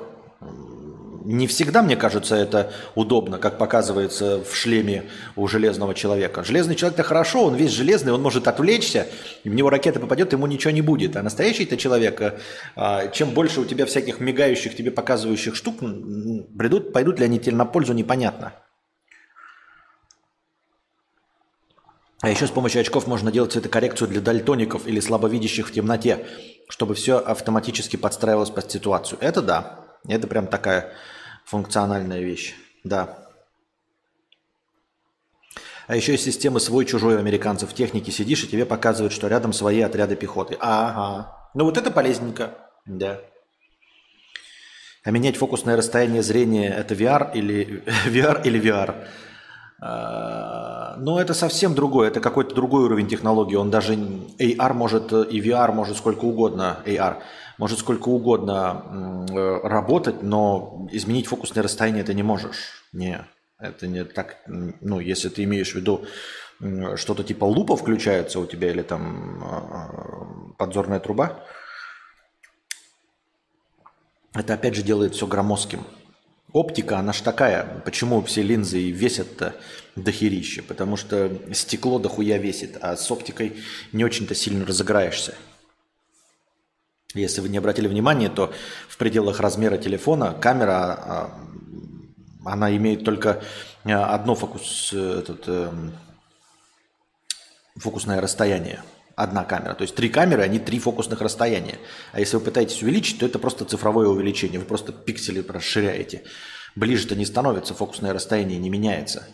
Не всегда, мне кажется, это удобно, как показывается в шлеме у железного человека. Железный человек-то хорошо, он весь железный, он может отвлечься, и в него ракета попадет, ему ничего не будет. А настоящий-то человек, а, чем больше у тебя всяких мигающих, тебе показывающих штук, придут, пойдут ли они тебе на пользу, непонятно. А еще с помощью очков можно делать цветокоррекцию для дальтоников или слабовидящих в темноте, чтобы все автоматически подстраивалось под ситуацию. Это да. Это прям такая функциональная вещь. Да. А еще есть системы свой-чужой у американцев. В технике сидишь, и тебе показывают, что рядом свои отряды пехоты. Ага. Ну вот это полезненько. Да. А менять фокусное расстояние зрения – это VR или [LAUGHS] VR или VR? А, но это совсем другое, это какой-то другой уровень технологии. Он даже AR может и VR может сколько угодно, AR может сколько угодно э, работать, но изменить фокусное расстояние ты не можешь. Не, это не так, ну, если ты имеешь в виду что-то типа лупа включается у тебя или там а, подзорная труба, это опять же делает все громоздким. Оптика, она ж такая. Почему все линзы и весят-то дохерища? Потому что стекло дохуя весит, а с оптикой не очень-то сильно разыграешься. Если вы не обратили внимания, то в пределах размера телефона камера, а, она имеет только а, одно фокус, этот, эм, фокусное расстояние – одна камера. То есть три камеры, они три фокусных расстояния. А если вы пытаетесь увеличить, то это просто цифровое увеличение. Вы просто пиксели расширяете. Ближе-то не становится, фокусное расстояние не меняется.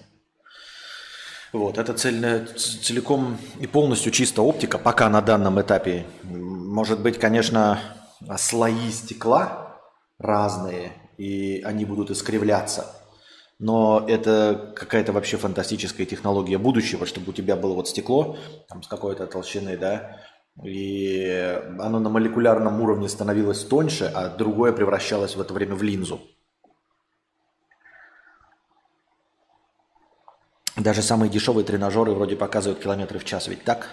Вот, это цельная, целиком и полностью чисто оптика, пока на данном этапе. Может быть, конечно, слои стекла разные, и они будут искривляться – но это какая-то вообще фантастическая технология будущего, чтобы у тебя было вот стекло там, с какой-то толщины, да, и оно на молекулярном уровне становилось тоньше, а другое превращалось в это время в линзу. Даже самые дешевые тренажеры вроде показывают километры в час, ведь так?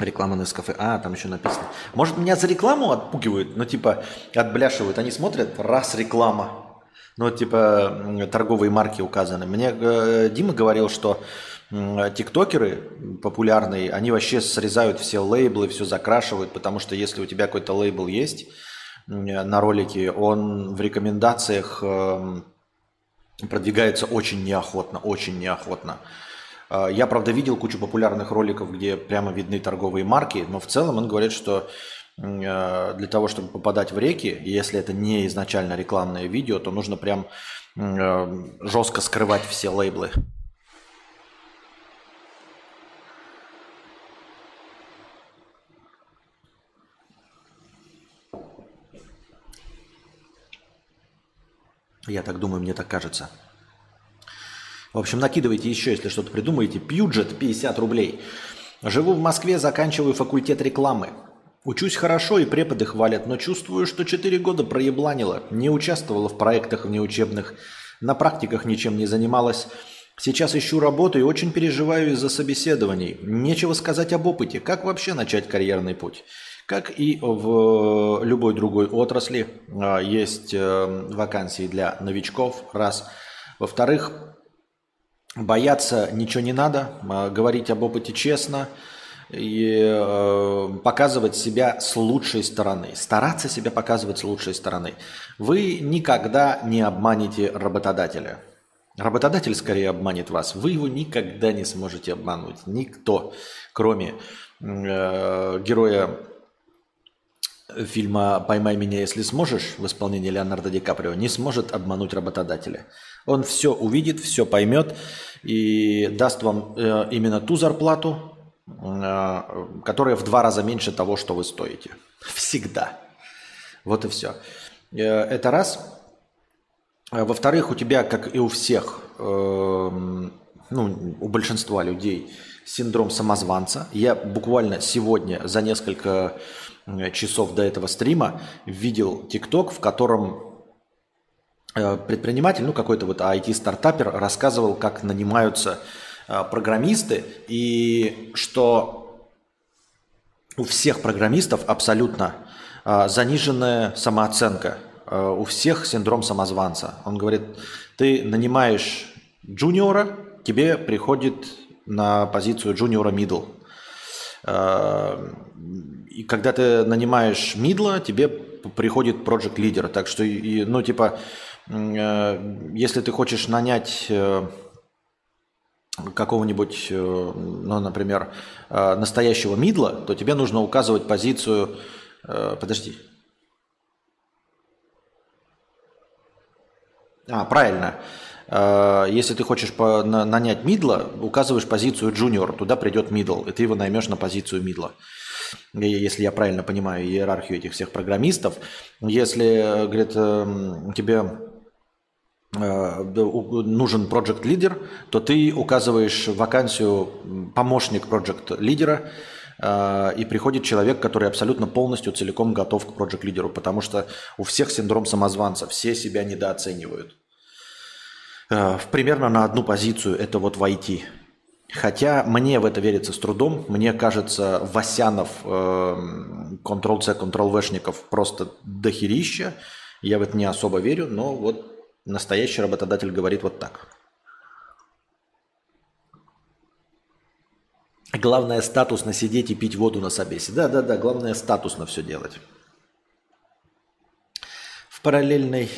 Реклама на кафе. А, там еще написано. Может, меня за рекламу отпугивают, ну, типа, отбляшивают. Они смотрят, раз реклама. Ну, типа, торговые марки указаны. Мне э, Дима говорил, что тиктокеры популярные, они вообще срезают все лейблы, все закрашивают, потому что если у тебя какой-то лейбл есть на ролике, он в рекомендациях э, продвигается очень неохотно, очень неохотно. А, я, правда, видел кучу популярных роликов, где прямо видны торговые марки, но в целом он говорит, что э, для того, чтобы попадать в реки, если это не изначально рекламное видео, то нужно прям э, жестко скрывать все лейблы. Я так думаю, мне так кажется. В общем, накидывайте еще, если что-то придумаете. Пьюджет 50 рублей. Живу в Москве, заканчиваю факультет рекламы. Учусь хорошо и преподы хвалят, но чувствую, что 4 года проебланила. Не участвовала в проектах внеучебных, на практиках ничем не занималась. Сейчас ищу работу и очень переживаю из-за собеседований. Нечего сказать об опыте. Как вообще начать карьерный путь? Как и в любой другой отрасли, а, есть э, вакансии для новичков, раз. Во-вторых, бояться ничего не надо, а, говорить об опыте честно и э, показывать себя с лучшей стороны, стараться себя показывать с лучшей стороны. Вы никогда не обманете работодателя. Работодатель скорее обманет вас. Вы его никогда не сможете обмануть. Никто, кроме э, героя фильма «Поймай меня, если сможешь» в исполнении Леонардо Ди Каприо не сможет обмануть работодателя. Он все увидит, все поймет и даст вам э, именно ту зарплату, э, которая в два раза меньше того, что вы стоите. Всегда. Вот и все. Э, это раз. Во-вторых, у тебя, как и у всех, ну, у большинства людей, синдром самозванца. Я буквально сегодня за несколько часов до этого стрима видел ТикТок, в котором э, предприниматель, ну какой-то вот IT-стартапер рассказывал, как нанимаются э, программисты и что у всех программистов абсолютно заниженная самооценка, у всех синдром самозванца. Он говорит, ты нанимаешь джуниора, тебе приходит на позицию джуниора middle и когда ты нанимаешь мидла, тебе приходит project leader. Так что, ну, типа, э, если ты хочешь нанять э, какого-нибудь, э, ну, например, э, настоящего мидла, то тебе нужно указывать позицию... Э, подожди. А, правильно. Э, если ты хочешь нанять мидла, указываешь позицию junior, туда придет мидл, и ты его наймешь на позицию мидла если я правильно понимаю иерархию этих всех программистов, если, говорит, эм, тебе э, нужен проект лидер, то ты указываешь вакансию помощник проект лидера, э, и приходит человек, который абсолютно полностью целиком готов к проект лидеру, потому что у всех синдром самозванца, все себя недооценивают. Э, примерно на одну позицию это вот в IT. Хотя мне в это верится с трудом. Мне кажется, Васянов, Ctrl-C, Ctrl-V-шников просто дохерища. Я в это не особо верю, но вот настоящий работодатель говорит вот так. Главное статусно сидеть и пить воду на собесе. Да-да-да, главное статусно все делать. В параллельной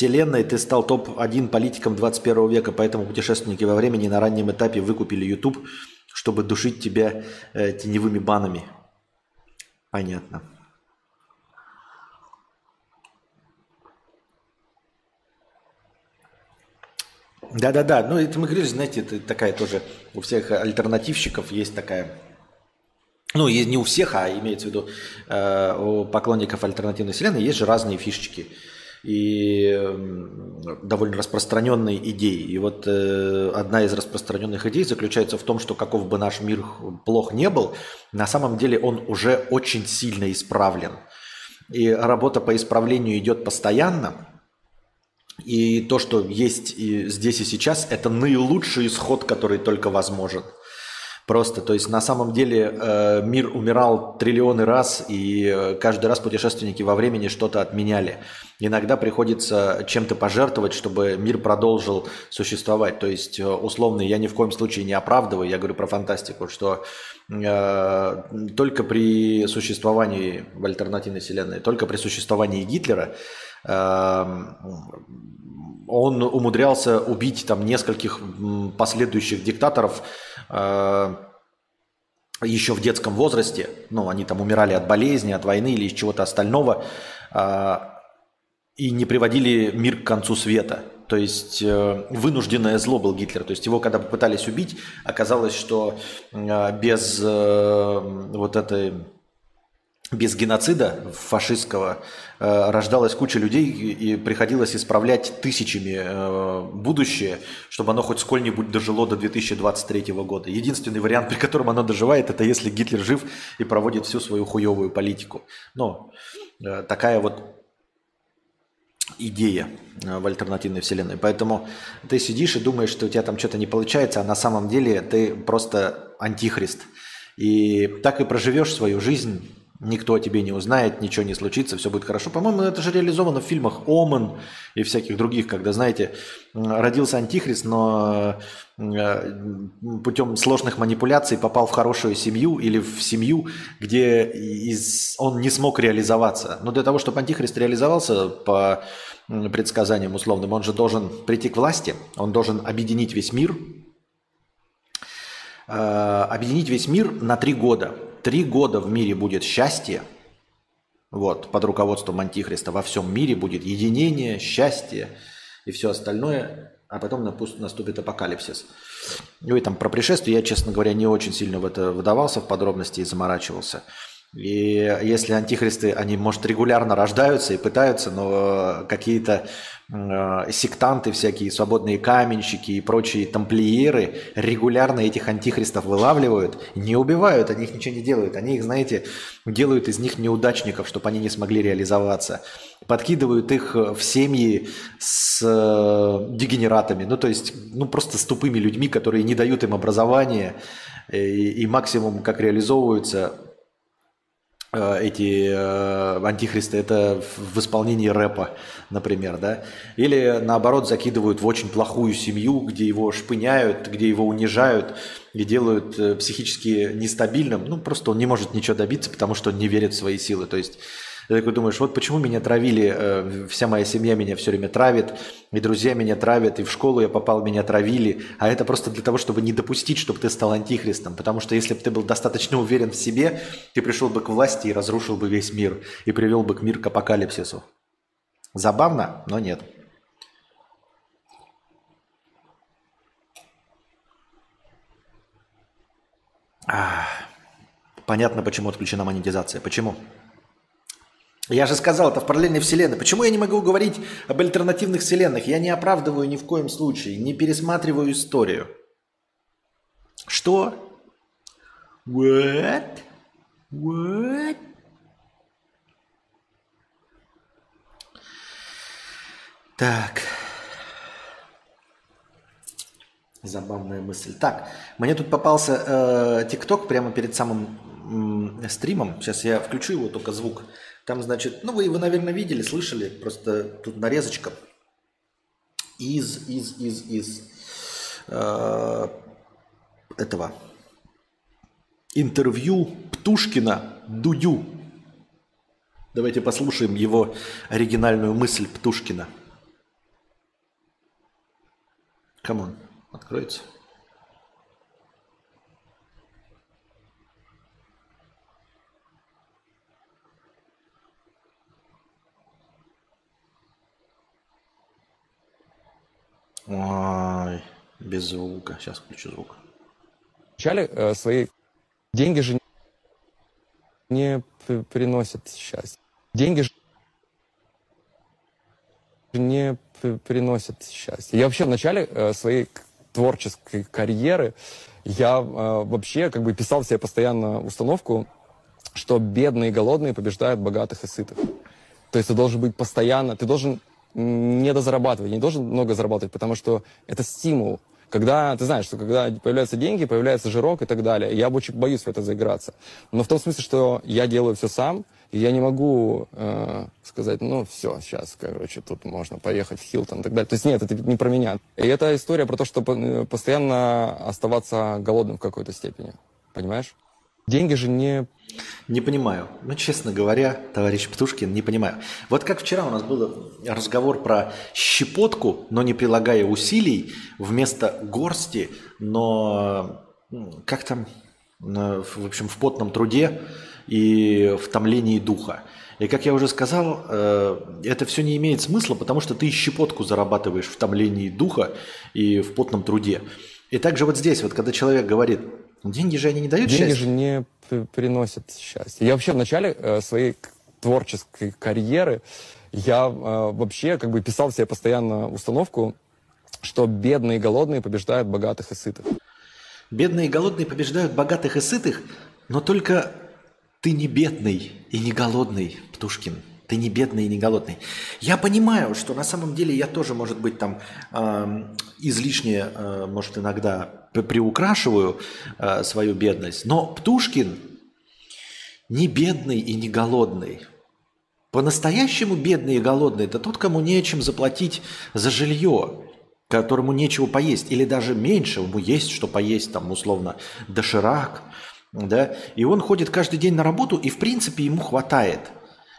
Вселенной ты стал топ-1 политиком 21 века, поэтому путешественники во времени на раннем этапе выкупили YouTube, чтобы душить тебя э, теневыми банами. Понятно. Да-да-да, ну это мы говорили, знаете, это такая тоже, у всех альтернативщиков есть такая, ну не у всех, а имеется в виду э, у поклонников альтернативной вселенной есть же разные фишечки и довольно распространенной идеей. И вот э, одна из распространенных идей заключается в том, что каков бы наш мир плох не был, на самом деле он уже очень сильно исправлен. И работа по исправлению идет постоянно. И то, что есть и здесь и сейчас, это наилучший исход, который только возможен. Просто, то есть на самом деле э, мир умирал триллионы раз, и э, каждый раз путешественники во времени что-то отменяли. Иногда приходится чем-то пожертвовать, чтобы мир продолжил существовать. То есть, э, условно, я ни в коем случае не оправдываю, я говорю про фантастику, что э, только при существовании в альтернативной вселенной, только при существовании Гитлера э, он умудрялся убить там нескольких последующих диктаторов, Э, еще в детском возрасте, ну, они там умирали от болезни, от войны или из чего-то остального, а, и не приводили мир к концу света. То есть э, вынужденное зло был Гитлер. То есть его, когда попытались убить, оказалось, что э, без э, вот этой без геноцида фашистского э, рождалась куча людей и приходилось исправлять тысячами э, будущее, чтобы оно хоть сколь-нибудь дожило до 2023 года. Единственный вариант, при котором оно доживает, это если Гитлер жив и проводит всю свою хуевую политику. Но э, такая вот идея в альтернативной вселенной. Поэтому ты сидишь и думаешь, что у тебя там что-то не получается, а на самом деле ты просто антихрист. И так и проживешь свою жизнь Никто о тебе не узнает, ничего не случится, все будет хорошо. По-моему, это же реализовано в фильмах «Омен» и всяких других, когда, знаете, родился антихрист, но э, путем сложных манипуляций попал в хорошую семью или в семью, где он не смог реализоваться. Но для того, чтобы антихрист реализовался по предсказаниям условным, он же должен прийти к власти, он должен объединить весь мир, э, объединить весь мир на три года – три года в мире будет счастье, вот, под руководством Антихриста, во всем мире будет единение, счастье и все остальное, а потом наступит апокалипсис. Ну и там про пришествие я, честно говоря, не очень сильно в это выдавался в подробности и заморачивался. И если антихристы, они, может, регулярно рождаются и пытаются, но какие-то э, сектанты всякие, свободные каменщики и прочие тамплиеры регулярно этих антихристов вылавливают, не убивают, они их ничего не делают. Они их, знаете, делают из них неудачников, чтобы они не смогли реализоваться. Подкидывают их в семьи с э, дегенератами, ну то есть, ну просто с тупыми людьми, которые не дают им образования, и, и максимум, как реализовываются, Э, эти э, антихристы, это в исполнении рэпа, например, да, или наоборот закидывают в очень плохую семью, где его шпыняют, где его унижают и делают э, психически нестабильным, ну просто он не может ничего добиться, потому что он не верит в свои силы, то есть ты такой думаешь, вот почему меня травили, э, вся моя семья меня все время травит, и друзья меня травят, и в школу я попал, меня травили. А это просто для того, чтобы не допустить, чтобы ты стал антихристом. Потому что если бы ты был достаточно уверен в себе, ты пришел бы к власти и разрушил бы весь мир, и привел бы к мир к апокалипсису. Забавно, но нет. Понятно, почему отключена монетизация. Почему? Я же сказал, это в параллельной вселенной. Почему я не могу говорить об альтернативных вселенных? Я не оправдываю ни в коем случае, не пересматриваю историю. Что? What? What? Так. Забавная мысль. Так, мне тут попался ТикТок э, прямо перед самым э, стримом. Сейчас я включу его, только звук. Там, значит, ну вы его, наверное, видели, слышали, просто тут нарезочка из, из, из, из э, этого интервью Птушкина Дудю. Давайте послушаем его оригинальную мысль Птушкина. Come on, откроется. Ой, без звука. Сейчас включу звук. Вначале э, свои деньги же не приносят счастье. Деньги же не приносят счастье. Я вообще в начале э, своей творческой карьеры я э, вообще как бы писал себе постоянно установку, что бедные и голодные побеждают богатых и сытых. То есть ты должен быть постоянно, ты должен не дозарабатывать, не должен много зарабатывать, потому что это стимул. Когда, ты знаешь, что когда появляются деньги, появляется жирок и так далее. Я очень боюсь в это заиграться. Но в том смысле, что я делаю все сам, и я не могу э, сказать, ну все, сейчас, короче, тут можно поехать в Хилтон и так далее. То есть нет, это не про меня. И это история про то, что э, постоянно оставаться голодным в какой-то степени. Понимаешь? Деньги же не... Не понимаю. Ну, честно говоря, товарищ Птушкин, не понимаю. Вот как вчера у нас был разговор про щепотку, но не прилагая усилий, вместо горсти, но как там в общем, в потном труде и в томлении духа. И как я уже сказал, э, это все не имеет смысла, потому что ты щепотку зарабатываешь в томлении духа и в потном труде. И также вот здесь, вот когда человек говорит, деньги же они не дают Деньги счастья. же не приносят счастье. Я вообще в начале э, своей творческой карьеры я э, вообще как бы писал себе постоянно установку, что бедные и голодные побеждают богатых и сытых. Бедные и голодные побеждают богатых и сытых, но только ты не бедный и не голодный, Птушкин. Ты не бедный и не голодный. Я понимаю, что на самом деле я тоже, может быть, там эм, излишне, э, может, иногда приукрашиваю э, свою бедность, но Птушкин не бедный и не голодный. По-настоящему бедный и голодный – это тот, кому нечем заплатить за жилье, которому нечего поесть, или даже меньше, ему есть что поесть, там, условно, доширак, да, и он ходит каждый день на работу, и, в принципе, ему хватает.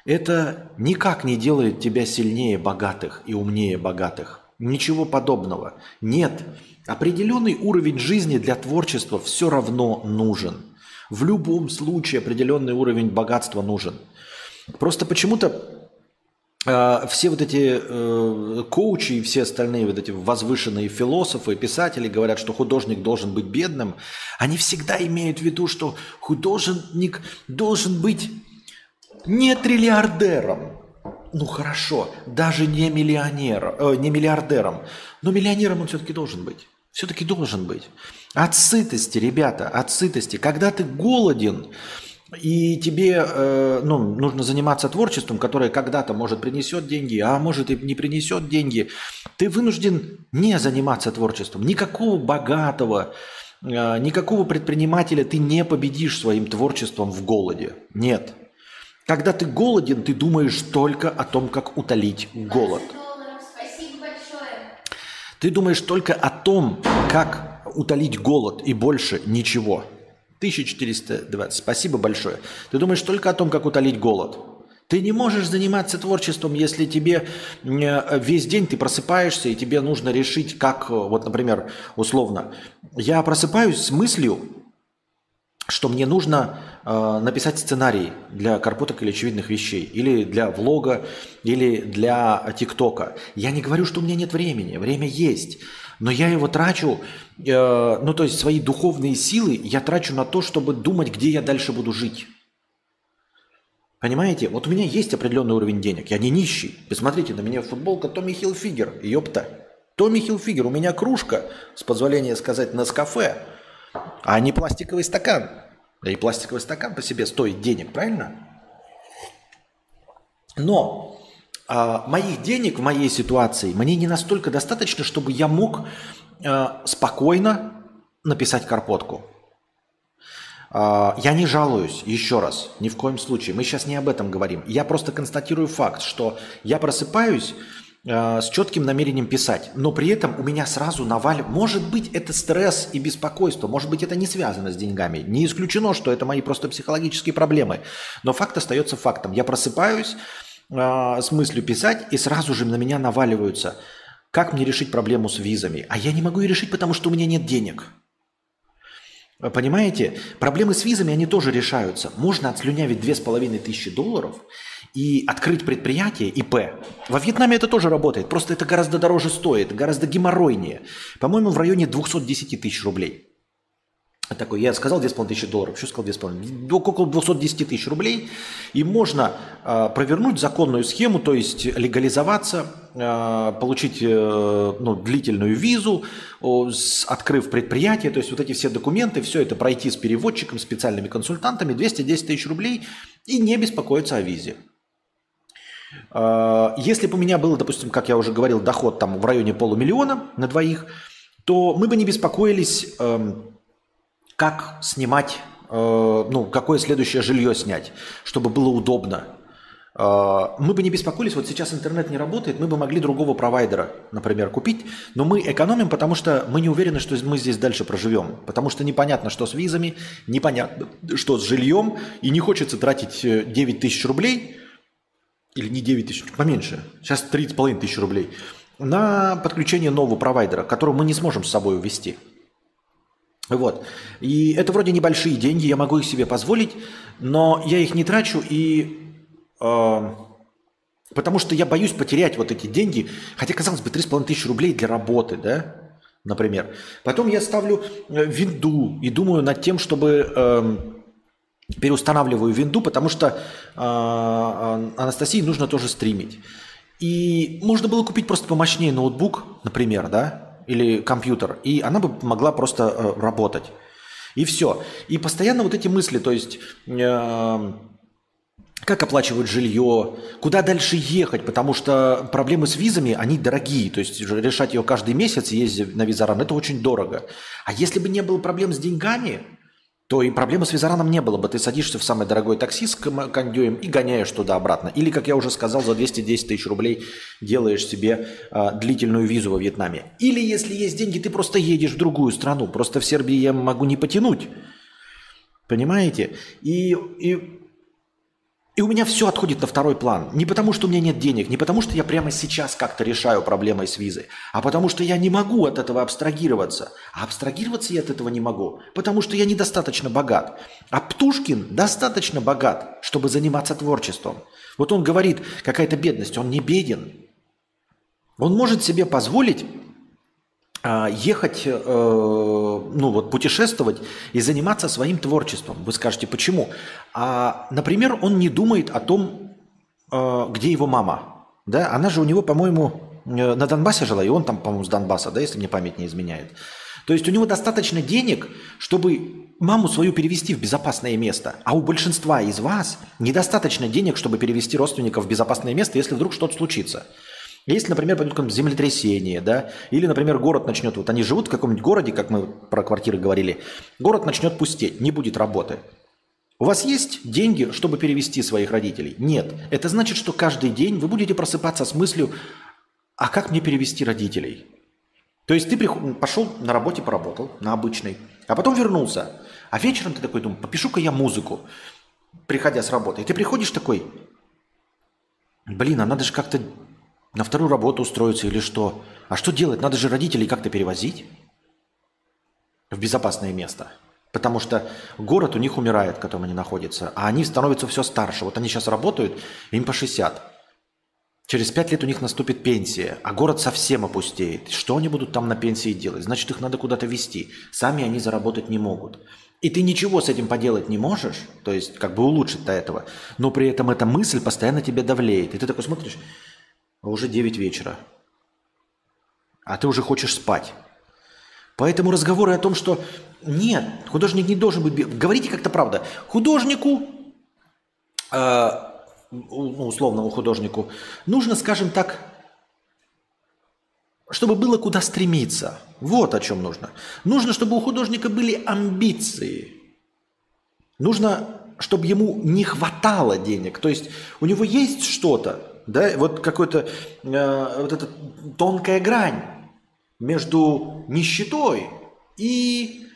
Это никак не делает тебя сильнее богатых и умнее богатых. Ничего подобного. Нет. Определенный уровень жизни для творчества все равно нужен. В любом случае определенный уровень богатства нужен. Просто почему-то э, все вот эти э, коучи и все остальные вот эти возвышенные философы, писатели говорят, что художник должен быть бедным. Они всегда имеют в виду, что художник должен быть не триллиардером. Ну хорошо, даже не миллионером, э, не миллиардером, но миллионером он все-таки должен быть. Все-таки должен быть. От сытости, ребята, от сытости. Когда ты голоден, и тебе э, ну, нужно заниматься творчеством, которое когда-то, может, принесет деньги, а может и не принесет деньги, ты вынужден не заниматься творчеством. Никакого богатого, э, никакого предпринимателя ты не победишь своим творчеством в голоде. Нет. Когда ты голоден, ты думаешь только о том, как утолить голод. Ты думаешь только о том, как утолить голод и больше ничего. 1420. Спасибо большое. Ты думаешь только о том, как утолить голод. Ты не можешь заниматься творчеством, если тебе э, весь день ты просыпаешься, и тебе нужно решить, как, э, вот, например, условно, я просыпаюсь с мыслью, что мне нужно э, написать сценарий для карпоток или очевидных вещей, или для влога, или для ТикТока. Я не говорю, что у меня нет времени, время есть, но я его трачу, э, ну то есть свои духовные силы я трачу на то, чтобы думать, где я дальше буду жить. Понимаете? Вот у меня есть определенный уровень денег, я не нищий. Посмотрите, на меня футболка Томми Хилфигер, ёпта. Томми Хилфигер, у меня кружка, с позволения сказать, на кафе, а не пластиковый стакан. Да и пластиковый стакан по себе стоит денег, правильно? Но а, моих денег в моей ситуации мне не настолько достаточно, чтобы я мог а, спокойно написать карпотку. А, я не жалуюсь, еще раз, ни в коем случае. Мы сейчас не об этом говорим. Я просто констатирую факт, что я просыпаюсь с четким намерением писать, но при этом у меня сразу навалив... Может быть, это стресс и беспокойство, может быть, это не связано с деньгами. Не исключено, что это мои просто психологические проблемы. Но факт остается фактом. Я просыпаюсь э, с мыслью писать, и сразу же на меня наваливаются. Как мне решить проблему с визами? А я не могу ее решить, потому что у меня нет денег. Понимаете? Проблемы с визами, они тоже решаются. Можно отслюнявить 2500 долларов и открыть предприятие ИП. Во Вьетнаме это тоже работает, просто это гораздо дороже стоит, гораздо геморройнее. По-моему, в районе 210 тысяч рублей. Такой, я сказал 2500 долларов, что сказал 2500? Около 210 тысяч рублей. И можно э, провернуть законную схему, то есть легализоваться, э, получить э, ну, длительную визу, о, с, открыв предприятие, то есть вот эти все документы, все это пройти с переводчиком, специальными консультантами, 210 тысяч рублей и не беспокоиться о визе. Э, если бы у меня был, допустим, как я уже говорил, доход там в районе полумиллиона на двоих, то мы бы не беспокоились... Э, как снимать, э, ну, какое следующее жилье снять, чтобы было удобно. Э, мы бы не беспокоились, вот сейчас интернет не работает, мы бы могли другого провайдера, например, купить, но мы экономим, потому что мы не уверены, что мы здесь дальше проживем, потому что непонятно, что с визами, непонятно, что с жильем, и не хочется тратить 9 тысяч рублей, или не 9 тысяч, поменьше, сейчас 30,5 тысяч рублей, на подключение нового провайдера, которого мы не сможем с собой увести. Вот. И это вроде небольшие деньги, я могу их себе позволить, но я их не трачу и... э, потому что я боюсь потерять вот эти деньги, хотя, казалось бы, 3,5 тысячи рублей для работы, да, например. Потом я ставлю э, винду и думаю над тем, чтобы... эм, переустанавливаю винду, потому что э, э, Анастасии нужно тоже стримить. И можно было купить просто помощнее ноутбук, например, да, или компьютер, и она бы могла просто э, работать. И все. И постоянно вот эти мысли, то есть э, как оплачивать жилье, куда дальше ехать, потому что проблемы с визами, они дорогие, то есть решать ее каждый месяц, ездить на визаран, это очень дорого. А если бы не было проблем с деньгами, то и проблемы с визараном не было бы. Ты садишься в самое дорогое такси с кондюем и гоняешь туда-обратно. Или, как я уже сказал, за 210 тысяч рублей делаешь себе а, длительную визу во Вьетнаме. Или, если есть деньги, ты просто едешь в другую страну. Просто в Сербии я могу не потянуть. Понимаете? И, и, и у меня все отходит на второй план. Не потому, что у меня нет денег, не потому, что я прямо сейчас как-то решаю проблемой с визой, а потому, что я не могу от этого абстрагироваться. А абстрагироваться я от этого не могу, потому что я недостаточно богат. А Птушкин достаточно богат, чтобы заниматься творчеством. Вот он говорит, какая-то бедность, он не беден. Он может себе позволить ехать, э, ну вот путешествовать и заниматься своим творчеством. Вы скажете, почему? А, например, он не думает о том, э, где его мама. Да? Она же у него, по-моему, э, на Донбассе жила, и он там, по-моему, с Донбасса, да, если мне память не изменяет. То есть у него достаточно денег, чтобы маму свою перевести в безопасное место. А у большинства из вас недостаточно денег, чтобы перевести родственников в безопасное место, если вдруг что-то случится. Если, например, пойдет какое-нибудь землетрясение, да, или, например, город начнет, вот они живут в каком-нибудь городе, как мы про квартиры говорили, город начнет пустеть, не будет работы. У вас есть деньги, чтобы перевести своих родителей? Нет. Это значит, что каждый день вы будете просыпаться с мыслью, а как мне перевести родителей? То есть ты пошел на работе, поработал, на обычной, а потом вернулся. А вечером ты такой думаешь, попишу-ка я музыку, приходя с работы. И ты приходишь такой, блин, а надо же как-то на вторую работу устроиться или что? А что делать? Надо же родителей как-то перевозить в безопасное место. Потому что город у них умирает, в котором они находятся, а они становятся все старше. Вот они сейчас работают, им по 60. Через пять лет у них наступит пенсия, а город совсем опустеет. Что они будут там на пенсии делать? Значит, их надо куда-то везти. Сами они заработать не могут. И ты ничего с этим поделать не можешь, то есть как бы улучшить до этого, но при этом эта мысль постоянно тебе давлеет. И ты такой смотришь, а уже 9 вечера, а ты уже хочешь спать. Поэтому разговоры о том, что нет, художник не должен быть... Говорите как-то правда. Художнику, э, ну, условному художнику, нужно, скажем так, чтобы было куда стремиться. Вот о чем нужно. Нужно, чтобы у художника были амбиции. Нужно, чтобы ему не хватало денег. То есть у него есть что-то, да, вот какой-то, э, вот эта тонкая грань между нищетой и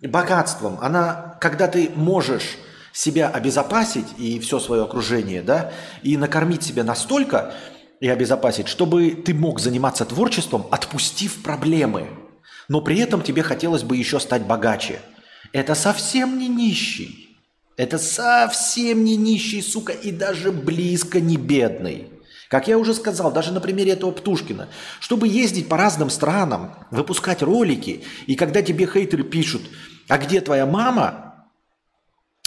богатством. Она, когда ты можешь себя обезопасить и все свое окружение, да, и накормить себя настолько и обезопасить, чтобы ты мог заниматься творчеством, отпустив проблемы. Но при этом тебе хотелось бы еще стать богаче. Это совсем не нищий. Это совсем не нищий, сука, и даже близко не бедный. Как я уже сказал, даже на примере этого Птушкина, чтобы ездить по разным странам, выпускать ролики, и когда тебе хейтеры пишут, а где твоя мама,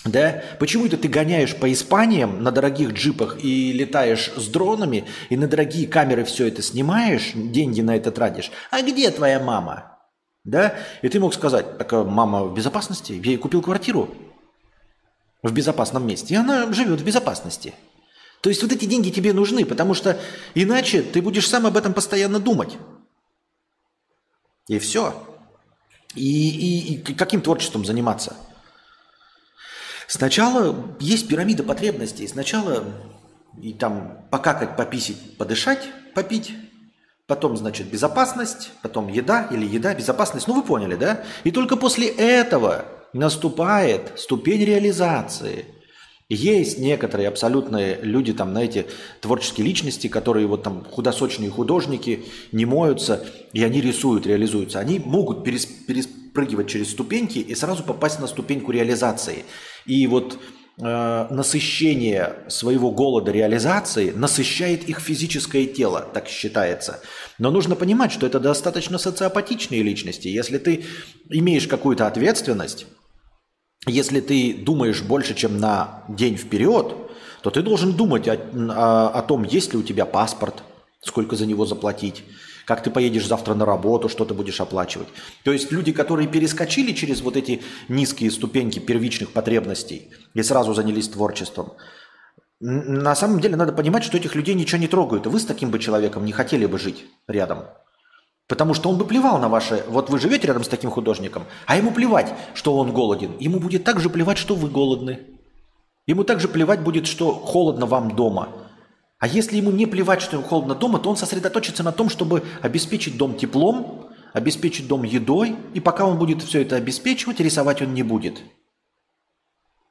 да, почему это ты гоняешь по Испаниям на дорогих джипах и летаешь с дронами, и на дорогие камеры все это снимаешь, деньги на это тратишь, а где твоя мама? Да? И ты мог сказать, так а мама в безопасности, я ей купил квартиру в безопасном месте, и она живет в безопасности. То есть вот эти деньги тебе нужны, потому что иначе ты будешь сам об этом постоянно думать. И все. И, и- и каким творчеством заниматься? Сначала есть пирамида потребностей. Сначала и там покакать, пописить, подышать, попить. Потом, значит, безопасность, потом еда или еда, безопасность. Ну, вы поняли, да? И только после этого наступает ступень реализации. Есть некоторые абсолютные люди, там, знаете, творческие личности, которые вот там худосочные художники, не моются, и они рисуют, реализуются. Они могут перес- перес- перепрыгивать через ступеньки и сразу попасть на ступеньку реализации. И вот э, насыщение своего голода реализации насыщает их физическое тело, так считается. Но нужно понимать, что это достаточно социопатичные личности. Если ты имеешь какую-то ответственность, если ты думаешь больше, чем на день вперед, то ты должен думать о, о, о том, есть ли у тебя паспорт, сколько за него заплатить, как ты поедешь завтра на работу, что ты будешь оплачивать. То есть люди, которые перескочили через вот эти низкие ступеньки первичных потребностей и сразу занялись творчеством, на самом деле надо понимать, что этих людей ничего не трогают. Вы с таким бы человеком не хотели бы жить рядом. Потому что он бы плевал на ваше... Вот вы живете рядом с таким художником, а ему плевать, что он голоден. Ему будет также плевать, что вы голодны. Ему также плевать будет, что холодно вам дома. А если ему не плевать, что ему холодно дома, то он сосредоточится на том, чтобы обеспечить дом теплом, обеспечить дом едой, и пока он будет все это обеспечивать, рисовать он не будет.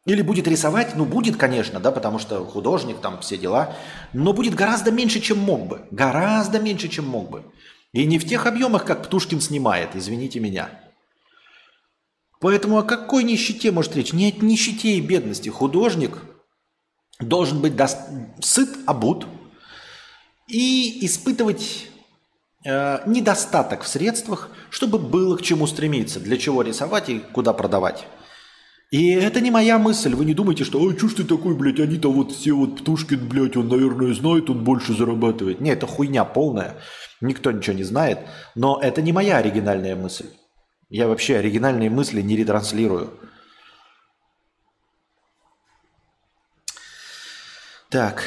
Или будет рисовать, ну будет, конечно, да, потому что художник, там все дела, но будет гораздо меньше, чем мог бы. Гораздо меньше, чем мог бы. И не в тех объемах, как Птушкин снимает, извините меня. Поэтому о какой нищете может речь? Не о нищете и бедности. Художник должен быть до... сыт, обут и испытывать э, недостаток в средствах, чтобы было к чему стремиться, для чего рисовать и куда продавать. И это не моя мысль. Вы не думайте, что «Ой, чушь ты такой, блядь, они-то вот все вот Птушкин, блядь, он, наверное, знает, он больше зарабатывает». Нет, это хуйня полная. Никто ничего не знает. Но это не моя оригинальная мысль. Я вообще оригинальные мысли не ретранслирую. Так.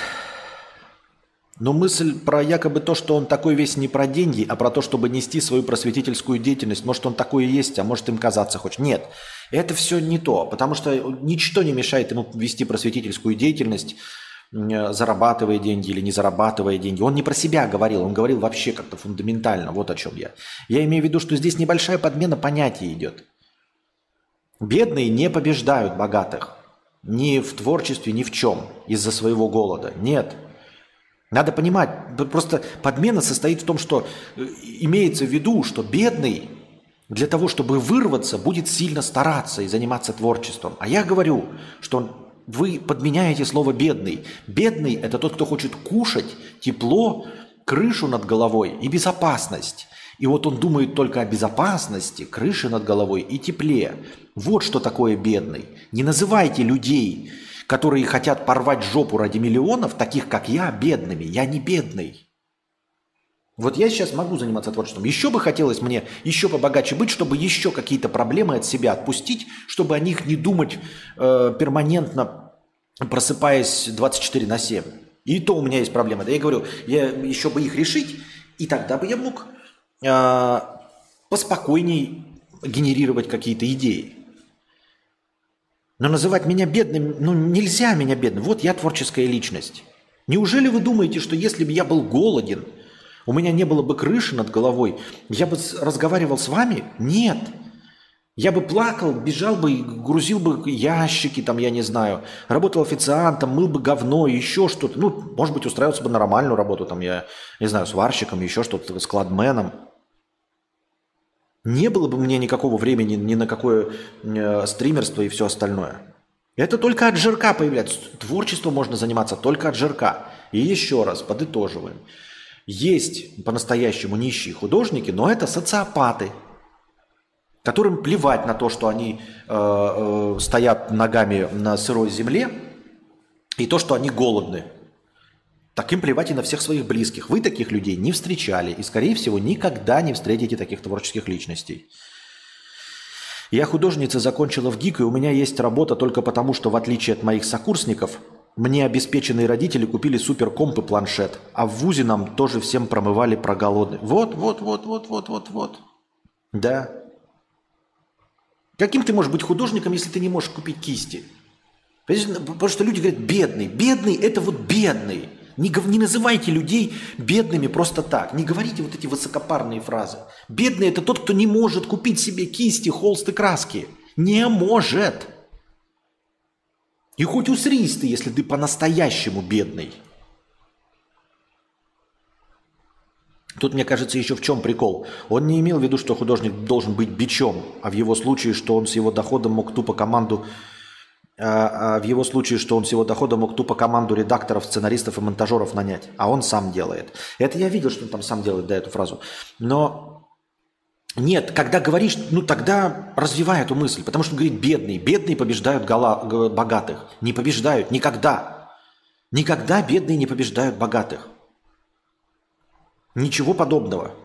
Но мысль про якобы то, что он такой весь не про деньги, а про то, чтобы нести свою просветительскую деятельность. Может, он такой и есть, а может, им казаться хочет. Нет, это все не то, потому что ничто не мешает ему вести просветительскую деятельность Э, зарабатывая деньги или не зарабатывая деньги. Он не про себя говорил, он говорил вообще как-то фундаментально. Вот о чем я. Я имею в виду, что здесь небольшая подмена понятий идет. Бедные не побеждают богатых. Ни в творчестве, ни в чем. Из-за своего голода. Нет. Надо понимать, просто подмена состоит в том, что э, имеется в виду, что бедный для того, чтобы вырваться, будет сильно стараться и заниматься творчеством. А я говорю, что вы подменяете слово «бедный». Бедный – это тот, кто хочет кушать, тепло, крышу над головой и безопасность. И вот он думает только о безопасности, крыше над головой и тепле. Вот что такое бедный. Не называйте людей, которые хотят порвать жопу ради миллионов, таких как я, бедными. Я не бедный. Вот я сейчас могу заниматься творчеством. Еще бы хотелось мне еще побогаче быть, чтобы еще какие-то проблемы от себя отпустить, чтобы о них не думать э, перманентно, просыпаясь 24 на 7. И то у меня есть проблема. Да я говорю, я еще бы их решить, и тогда бы я мог э, поспокойней генерировать какие-то идеи. Но называть меня бедным, ну нельзя меня бедным. Вот я творческая личность. Неужели вы думаете, что если бы я был голоден – у меня не было бы крыши над головой, я бы разговаривал с вами? Нет. Я бы плакал, бежал бы, грузил бы ящики, там, я не знаю, работал официантом, мыл бы говно, еще что-то. Ну, может быть, устраивался бы на нормальную работу, там, я не знаю, сварщиком, еще что-то, складменом. Не было бы мне никакого времени ни на какое э, стримерство и все остальное. Это только от жирка появляется. Творчество можно заниматься только от жирка. И еще раз, подытоживаем. Есть по-настоящему нищие художники, но это социопаты, которым плевать на то, что они э, э, стоят ногами на сырой земле, и то, что они голодны. Так им плевать и на всех своих близких. Вы таких людей не встречали и, скорее всего, никогда не встретите таких творческих личностей. Я художница, закончила в ГИК, и у меня есть работа только потому, что, в отличие от моих сокурсников, мне обеспеченные родители купили суперкомп и планшет, а в ВУЗе нам тоже всем промывали про голодный. Вот, вот, вот, вот, вот, вот, вот. Да. Каким ты можешь быть художником, если ты не можешь купить кисти? Потому что люди говорят, бедный. Бедный – это вот бедный. Не, не называйте людей бедными просто так. Не говорите вот эти высокопарные фразы. Бедный – это тот, кто не может купить себе кисти, холсты, краски. Не может. И хоть усрись ты, если ты по-настоящему бедный. Тут, мне кажется, еще в чем прикол. Он не имел в виду, что художник должен быть бичом, а в его случае, что он с его доходом мог тупо команду а, а в его случае, что он с его дохода мог тупо команду редакторов, сценаристов и монтажеров нанять, а он сам делает. Это я видел, что он там сам делает, да, эту фразу. Но нет, когда говоришь, ну тогда развивай эту мысль, потому что говорит бедные. Бедные побеждают гола, г- богатых. Не побеждают никогда. Никогда бедные не побеждают богатых. Ничего подобного.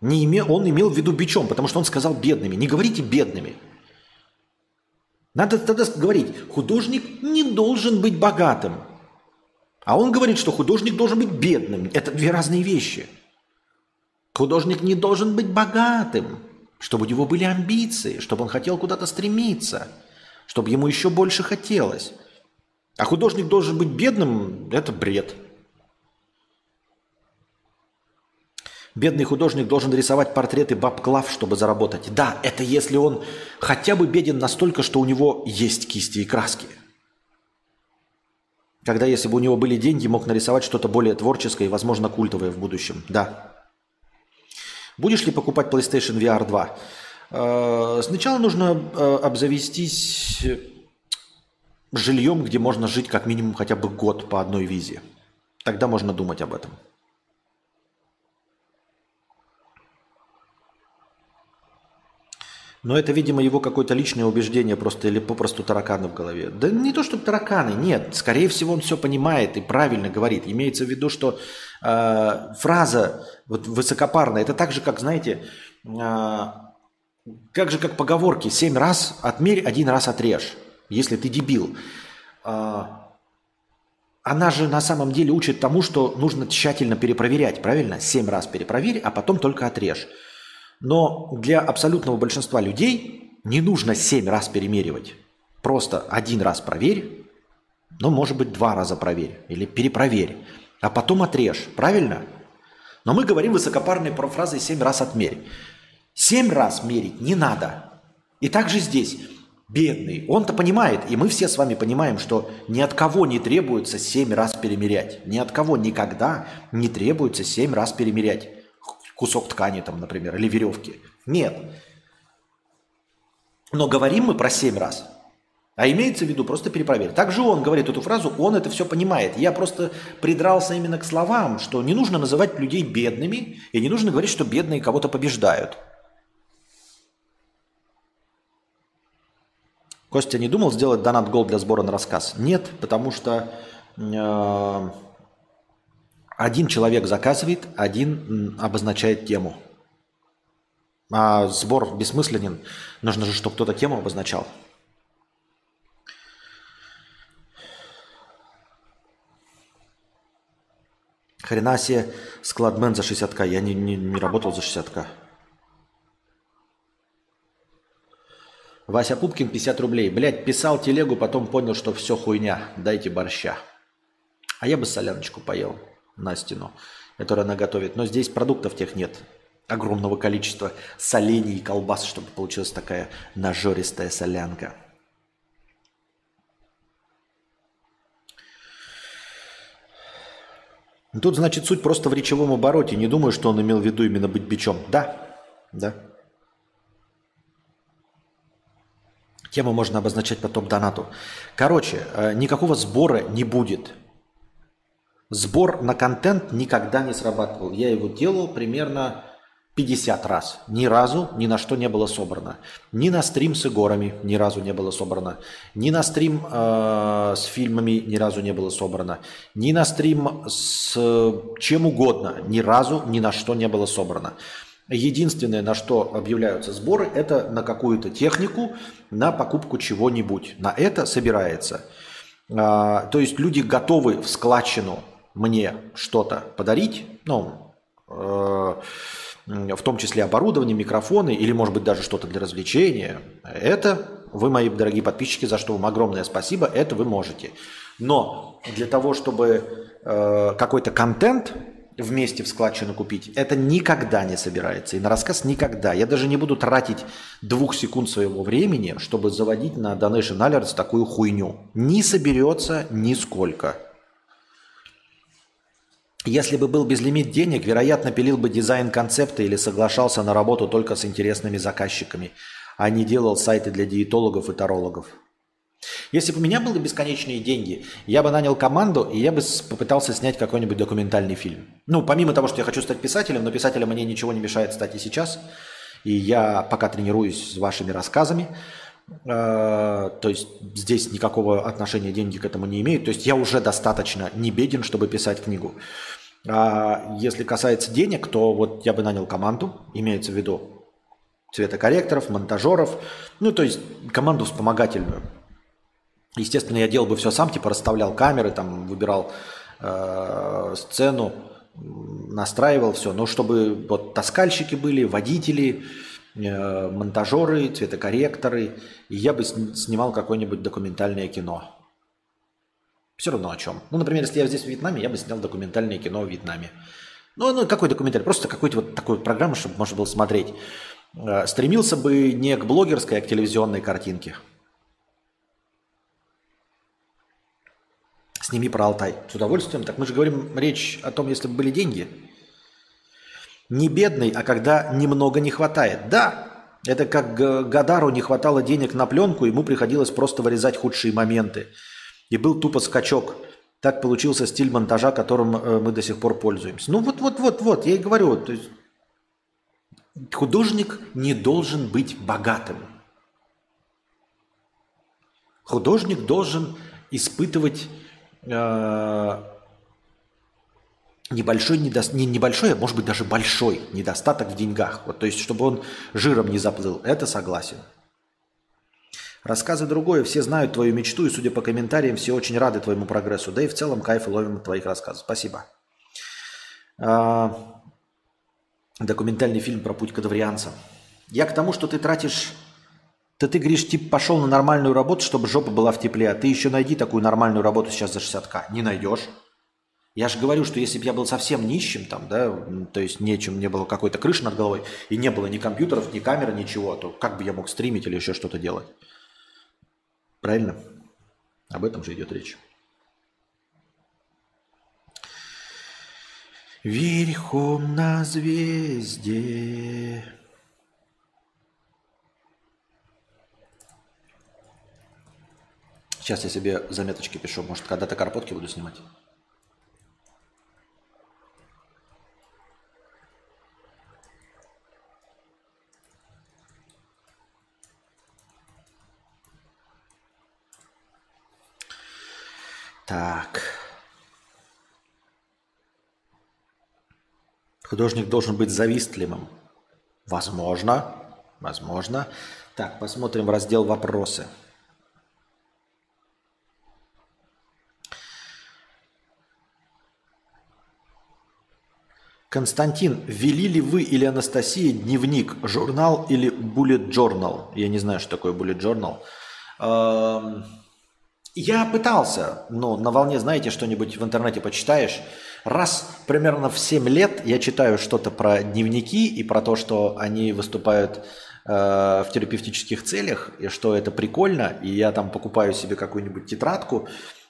Не име, он имел в виду бичом, потому что он сказал бедными. Не говорите бедными. Надо тогда говорить, художник не должен быть богатым. А он говорит, что художник должен быть бедным. Это две разные вещи. Художник не должен быть богатым, чтобы у него были амбиции, чтобы он хотел куда-то стремиться, чтобы ему еще больше хотелось. А художник должен быть бедным – это бред. Бедный художник должен рисовать портреты баб Клав, чтобы заработать. Да, это если он хотя бы беден настолько, что у него есть кисти и краски. Когда, если бы у него были деньги, мог нарисовать что-то более творческое и, возможно, культовое в будущем. Да. Будешь ли покупать PlayStation VR 2? Э, Сначала нужно э, обзавестись жильем, где можно жить как минимум хотя бы год по одной визе. Тогда можно думать об этом. Но это, видимо, его какое-то личное убеждение просто или попросту тараканы в голове. Да не то, чтобы тараканы, нет. Скорее всего, он все понимает и правильно говорит. Имеется в виду, что э, фраза вот, высокопарная, это так же, как, знаете, э, как же как поговорки. Семь раз отмерь, один раз отрежь, если ты дебил. Э, она же на самом деле учит тому, что нужно тщательно перепроверять, правильно? Семь раз перепроверь, а потом только отрежь. Но для абсолютного большинства людей не нужно семь раз перемеривать. Просто один раз проверь, ну, может быть, два раза проверь или перепроверь, а потом отрежь, правильно? Но мы говорим высокопарной фразой «семь раз отмерь». Семь раз мерить не надо. И также здесь бедный, он-то понимает, и мы все с вами понимаем, что ни от кого не требуется семь раз перемерять. Ни от кого никогда не требуется семь раз перемерять кусок ткани там, например, или веревки. Нет. Но говорим мы про семь раз. А имеется в виду просто перепроверь. Также он говорит эту фразу, он это все понимает. Я просто придрался именно к словам, что не нужно называть людей бедными, и не нужно говорить, что бедные кого-то побеждают. Костя не думал сделать донат гол для сбора на рассказ? Нет, потому что э, один человек заказывает, один обозначает тему. А сбор бессмысленен. Нужно же, чтобы кто-то тему обозначал. Хрена себе складмен за 60к. Я не, не, не работал за 60к. Вася Пупкин 50 рублей. Блять, писал телегу, потом понял, что все хуйня. Дайте борща. А я бы соляночку поел на стену, которую она готовит. Но здесь продуктов тех нет. Огромного количества солений и колбас, чтобы получилась такая нажористая солянка. Тут, значит, суть просто в речевом обороте. Не думаю, что он имел в виду именно быть бичом. Да, да. Тему можно обозначать потом донату. Короче, э, никакого сбора не будет. Сбор на контент никогда не срабатывал. Я его делал примерно 50 раз. Ни разу ни на что не было собрано. Ни на стрим с игорами ни разу не было собрано. Ни на стрим э, с фильмами ни разу не было собрано. Ни на стрим с чем угодно ни разу ни на что не было собрано. Единственное, на что объявляются сборы, это на какую-то технику, на покупку чего-нибудь. На это собирается. А, то есть люди готовы в складчину мне что-то подарить, ну, э, в том числе оборудование, микрофоны или, может быть, даже что-то для развлечения. Это вы, мои дорогие подписчики, за что вам огромное спасибо, это вы можете. Но для того, чтобы э, какой-то контент вместе в складчину купить, это никогда не собирается. И на рассказ никогда. Я даже не буду тратить двух секунд своего времени, чтобы заводить на Donation Alerts такую хуйню. Не соберется нисколько. Если бы был безлимит денег, вероятно, пилил бы дизайн концепта или соглашался на работу только с интересными заказчиками, а не делал сайты для диетологов и тарологов. Если бы у меня были бесконечные деньги, я бы нанял команду, и я бы попытался снять какой-нибудь документальный фильм. Ну, помимо того, что я хочу стать писателем, но писателем мне ничего не мешает стать и сейчас. И я пока тренируюсь с вашими рассказами. Э, То есть здесь никакого отношения деньги к этому не имеют. То есть я уже достаточно не беден, чтобы писать книгу. А если касается денег, то вот я бы нанял команду, имеется в виду цветокорректоров, монтажеров, ну то есть команду вспомогательную. Естественно, я делал бы все сам, типа расставлял камеры, там выбирал э, сцену, настраивал все, но чтобы вот таскальщики были, водители, монтажеры, цветокорректоры, и я бы сни- снимал какое-нибудь документальное кино. Все равно о чем. Ну, например, если я здесь в Вьетнаме, я бы снял документальное кино в Вьетнаме. Ну, ну какой документальный? Просто какой-то вот такой вот программы, чтобы можно было смотреть. Э, Стремился бы не к блогерской, а к телевизионной картинке. Сними про Алтай. С удовольствием. Так мы же говорим речь о том, если бы были деньги. Не бедный, а когда немного не хватает. Да, это как Гадару не хватало денег на пленку, ему приходилось просто вырезать худшие моменты. И был тупо скачок. Так получился стиль монтажа, которым э, мы до сих пор пользуемся. Ну вот, вот, вот, вот, я и говорю. То есть художник не должен быть богатым. Художник должен испытывать э, небольшой недос... не небольшой, а может быть даже большой недостаток в деньгах. Вот, то есть, чтобы он жиром не заплыл. Это согласен. Рассказы другое. Все знают твою мечту, и, судя по комментариям, все очень рады твоему прогрессу. Да и в целом кайф ловим от твоих рассказов. Спасибо. А, Документальный фильм про путь кадаврианца. Я к тому, что ты тратишь... Да ты, говоришь, типа пошел на нормальную работу, чтобы жопа была в тепле, а ты еще найди такую нормальную работу сейчас за 60к. Не найдешь. Я же говорю, что если бы я был совсем нищим, там, да, то есть нечем, не было какой-то крыши над головой, и не было ни компьютеров, ни камеры, ничего, то как бы я мог стримить или еще что-то делать? Правильно? Об этом же идет речь. Верхом на звезде. Сейчас я себе заметочки пишу. Может, когда-то карпотки буду снимать. Так. Художник должен быть завистливым. Возможно. Возможно. Так, посмотрим в раздел «Вопросы». Константин, вели ли вы или Анастасия дневник, журнал или bullet journal? Я не знаю, что такое bullet journal. Я пытался, но на волне, знаете, что-нибудь в интернете почитаешь. Раз примерно в 7 лет я читаю что-то про дневники и про то, что они выступают э, в терапевтических целях, и что это прикольно, и я там покупаю себе какую-нибудь тетрадку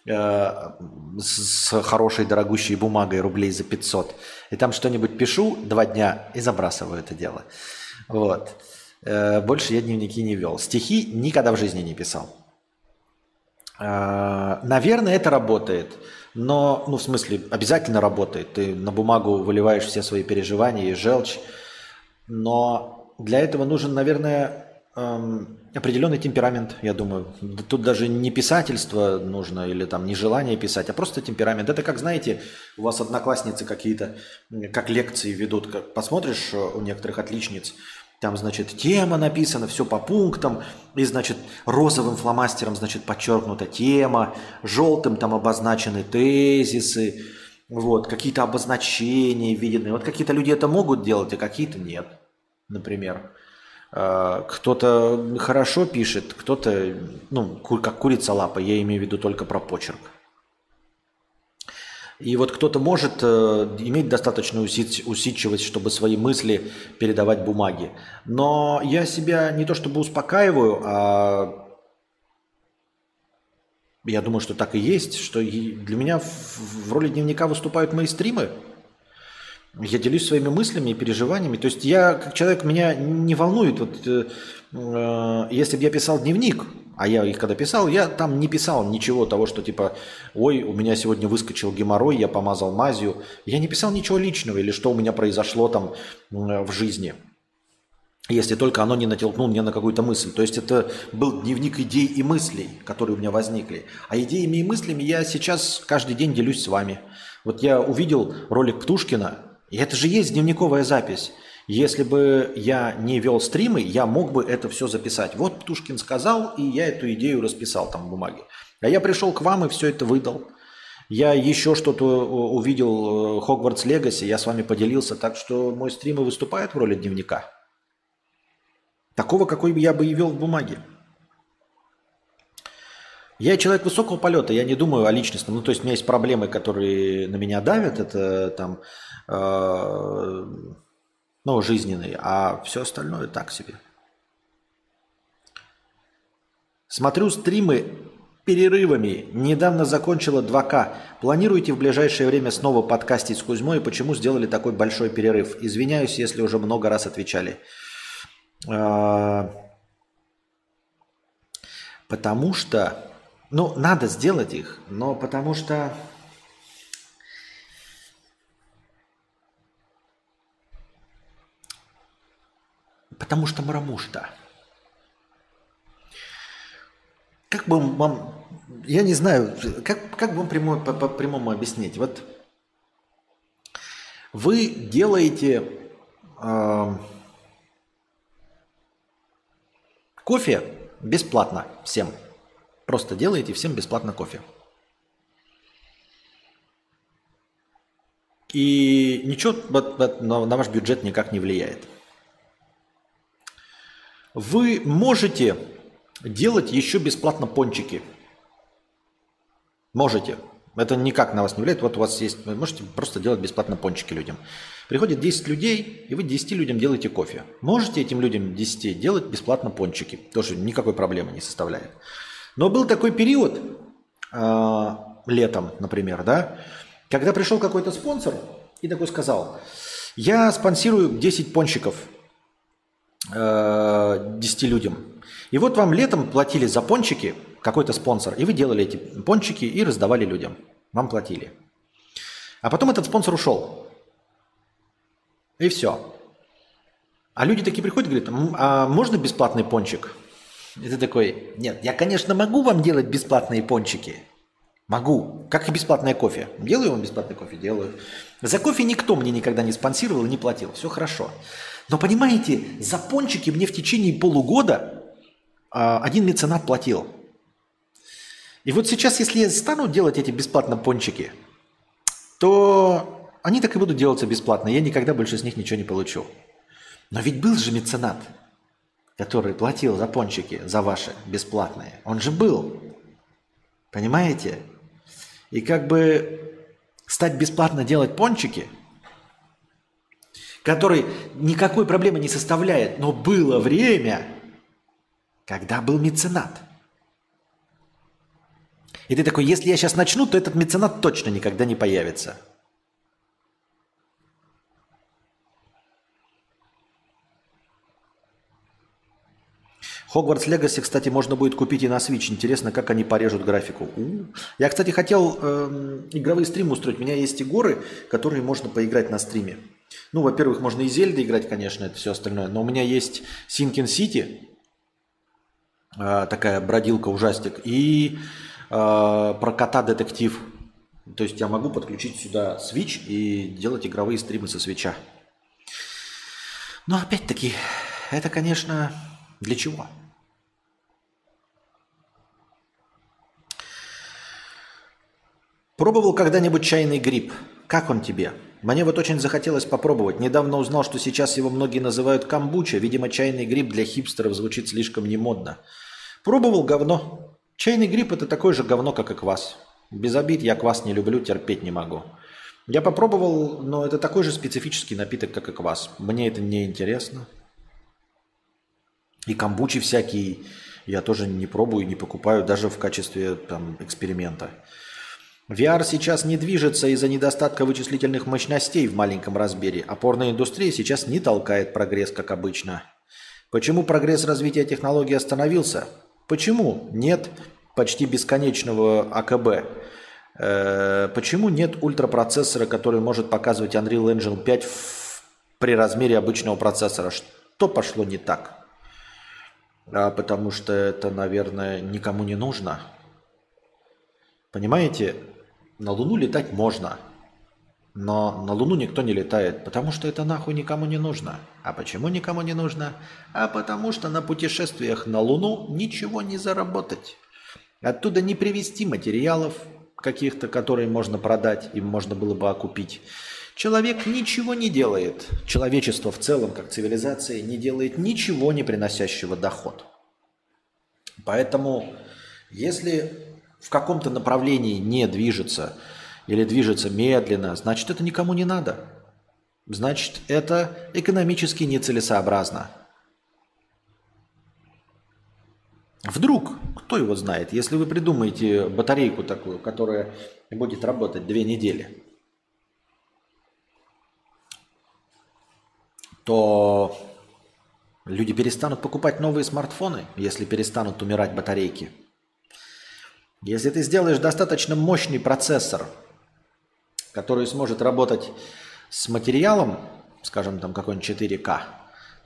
э, с хорошей дорогущей бумагой рублей за 500, и там что-нибудь пишу два дня и забрасываю это дело. Вот. Э, Больше я дневники не вел. Стихи никогда в жизни не писал. А, Наверное, это работает. Но, ну, в смысле, обязательно работает. Ты на бумагу выливаешь все свои переживания и желчь. Но для этого нужен, наверное, эм, определенный темперамент, я думаю. Тут даже не писательство нужно или там не желание писать, а просто темперамент. Это как, знаете, у вас одноклассницы какие-то, как лекции ведут, как посмотришь э, у некоторых отличниц, там, значит, тема написана, все по пунктам, и, значит, розовым фломастером, значит, подчеркнута тема, желтым там обозначены тезисы, вот, какие-то обозначения видны. Вот какие-то люди это могут делать, а какие-то нет, например. Э, Кто-то хорошо пишет, кто-то, ну, как курица лапа, я имею в виду только про почерк. И вот кто-то может э, иметь достаточную усид- усидчивость, чтобы свои мысли передавать бумаге. Но я себя не то чтобы успокаиваю, а Я думаю, что так и есть, что для меня в, в роли дневника выступают мои стримы. Я делюсь своими мыслями и переживаниями. То есть я, как человек, меня не волнует, вот, э, э, если бы я писал дневник, а я их когда писал, я там не писал ничего того, что типа, ой, у меня сегодня выскочил геморрой, я помазал мазью. Я не писал ничего личного или что у меня произошло там э, в жизни. Если только оно не натолкнуло меня на какую-то мысль. То есть это был дневник идей и мыслей, которые у меня возникли. А идеями и мыслями я сейчас каждый день делюсь с вами. Вот я увидел ролик Птушкина, и это же есть дневниковая запись. Если бы я не вел стримы, я мог бы это все записать. Вот Птушкин сказал, и я эту идею расписал там в бумаге. А я пришел к вам и все это выдал. Я еще что-то э, увидел Хогвартс Легаси, я с вами поделился, так что мой стрим и выступает в роли дневника. Такого, какой бы я бы и вел в бумаге. Я человек высокого полета, я не думаю о личностном. Ну, то есть у меня есть проблемы, которые на меня давят, это там, э, ну, жизненные, а все остальное так себе. Смотрю стримы перерывами. Недавно закончила 2К. Планируете в ближайшее время снова подкастить с Кузьмой? Почему сделали такой большой перерыв? Извиняюсь, если уже много раз отвечали. А, потому что, ну, надо сделать их, но потому что Потому что мрамушта. Как бы вам, я не знаю, как, как бы вам прямо, по, по прямому объяснить? Вот вы делаете э, кофе бесплатно всем. Просто делаете всем бесплатно кофе. И ничего на ваш бюджет никак не влияет. Вы можете делать еще бесплатно пончики. Можете. Это никак на вас не влияет. Вот у вас есть, вы можете просто делать бесплатно пончики людям. Приходит 10 людей, и вы 10 людям делаете кофе. Можете этим людям 10 делать бесплатно пончики. Тоже никакой проблемы не составляет. Но был такой период, э, летом, например, да, когда пришел какой-то спонсор и такой сказал, я спонсирую 10 пончиков – 10 э, людям. И вот вам летом платили за пончики какой-то спонсор, и вы делали эти пончики и раздавали людям. Вам платили. А потом этот спонсор ушел. И все. А люди такие приходят и говорят, а можно бесплатный пончик? И ты такой, нет, я, конечно, могу вам делать бесплатные пончики. Могу. Как и бесплатное кофе. Делаю вам бесплатный кофе? Делаю. За кофе никто мне никогда не спонсировал и не платил. Все хорошо. Но понимаете, за пончики мне в течение полугода а, один меценат платил. И вот сейчас, если я стану делать эти бесплатно пончики, то они так и будут делаться бесплатно. Я никогда больше с них ничего не получу. Но ведь был же меценат, который платил за пончики, за ваши бесплатные. Он же был. Понимаете? И как бы стать бесплатно делать пончики – который никакой проблемы не составляет, но было время, когда был меценат. И ты такой, если я сейчас начну, то этот меценат точно никогда не появится. Хогвартс Легаси, кстати, можно будет купить и на Switch. Интересно, как они порежут графику. У-у-у. Я, кстати, хотел э, игровые стримы устроить. У меня есть и горы, которые можно поиграть на стриме. Ну, во-первых, можно и Зельда играть, конечно, это все остальное. Но у меня есть Синкин Сити, э, такая бродилка-ужастик, и э, про кота-детектив. То есть я могу подключить сюда Switch и делать игровые стримы со свеча. Но опять-таки, это, конечно, для чего? Пробовал когда-нибудь чайный гриб? Как он тебе? Мне вот очень захотелось попробовать. Недавно узнал, что сейчас его многие называют камбуча. Видимо, чайный гриб для хипстеров звучит слишком немодно. Пробовал говно. Чайный гриб это такое же говно, как и квас. Без обид, я квас не люблю, терпеть не могу. Я попробовал, но это такой же специфический напиток, как и квас. Мне это не интересно. И камбучи всякие, Я тоже не пробую, не покупаю, даже в качестве там, эксперимента. VR сейчас не движется из-за недостатка вычислительных мощностей в маленьком размере. Опорная индустрия сейчас не толкает прогресс, как обычно. Почему прогресс развития технологий остановился? Почему нет почти бесконечного АКБ? Э, почему нет ультрапроцессора, который может показывать Unreal Engine 5 в- при размере обычного процессора? Что пошло не так? А потому что это, наверное, никому не нужно. Понимаете, на Луну летать можно, но на Луну никто не летает, потому что это нахуй никому не нужно. А почему никому не нужно? А потому что на путешествиях на Луну ничего не заработать. Оттуда не привезти материалов каких-то, которые можно продать, им можно было бы окупить. Человек ничего не делает. Человечество в целом, как цивилизация, не делает ничего, не приносящего доход. Поэтому, если в каком-то направлении не движется или движется медленно, значит, это никому не надо. Значит, это экономически нецелесообразно. Вдруг, кто его знает, если вы придумаете батарейку такую, которая будет работать две недели, то люди перестанут покупать новые смартфоны, если перестанут умирать батарейки. Если ты сделаешь достаточно мощный процессор, который сможет работать с материалом, скажем, там какой-нибудь 4К,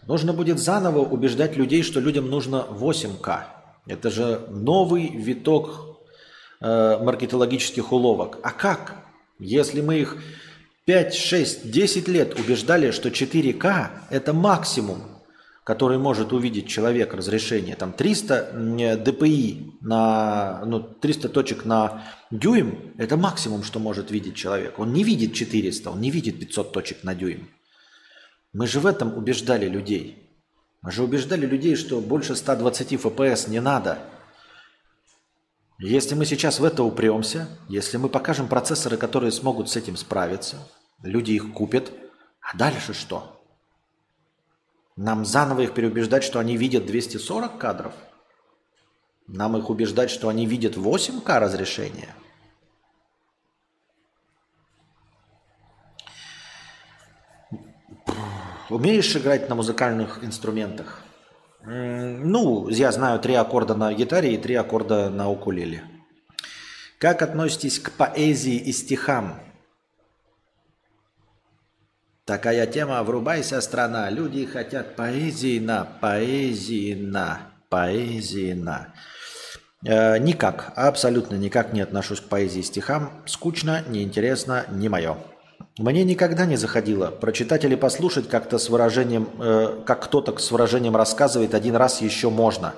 нужно будет заново убеждать людей, что людям нужно 8К. Это же новый виток э, маркетологических уловок. А как? Если мы их 5, 6, 10 лет убеждали, что 4К – это максимум, который может увидеть человек разрешение. Там 300 dpi на, ну, 300 точек на дюйм – это максимум, что может видеть человек. Он не видит 400, он не видит 500 точек на дюйм. Мы же в этом убеждали людей. Мы же убеждали людей, что больше 120 FPS не надо. Если мы сейчас в это упремся, если мы покажем процессоры, которые смогут с этим справиться, люди их купят, а дальше что? Нам заново их переубеждать, что они видят 240 кадров? Нам их убеждать, что они видят 8К разрешения? Умеешь играть на музыкальных инструментах? Ну, я знаю три аккорда на гитаре и три аккорда на укулеле. Как относитесь к поэзии и стихам? Такая тема, врубайся, страна. Люди хотят поэзии на, поэзии на, поэзии на. Э, никак, абсолютно никак не отношусь к поэзии стихам. Скучно, неинтересно, не мое. Мне никогда не заходило прочитать или послушать как-то с выражением, э, как кто-то с выражением рассказывает один раз еще можно.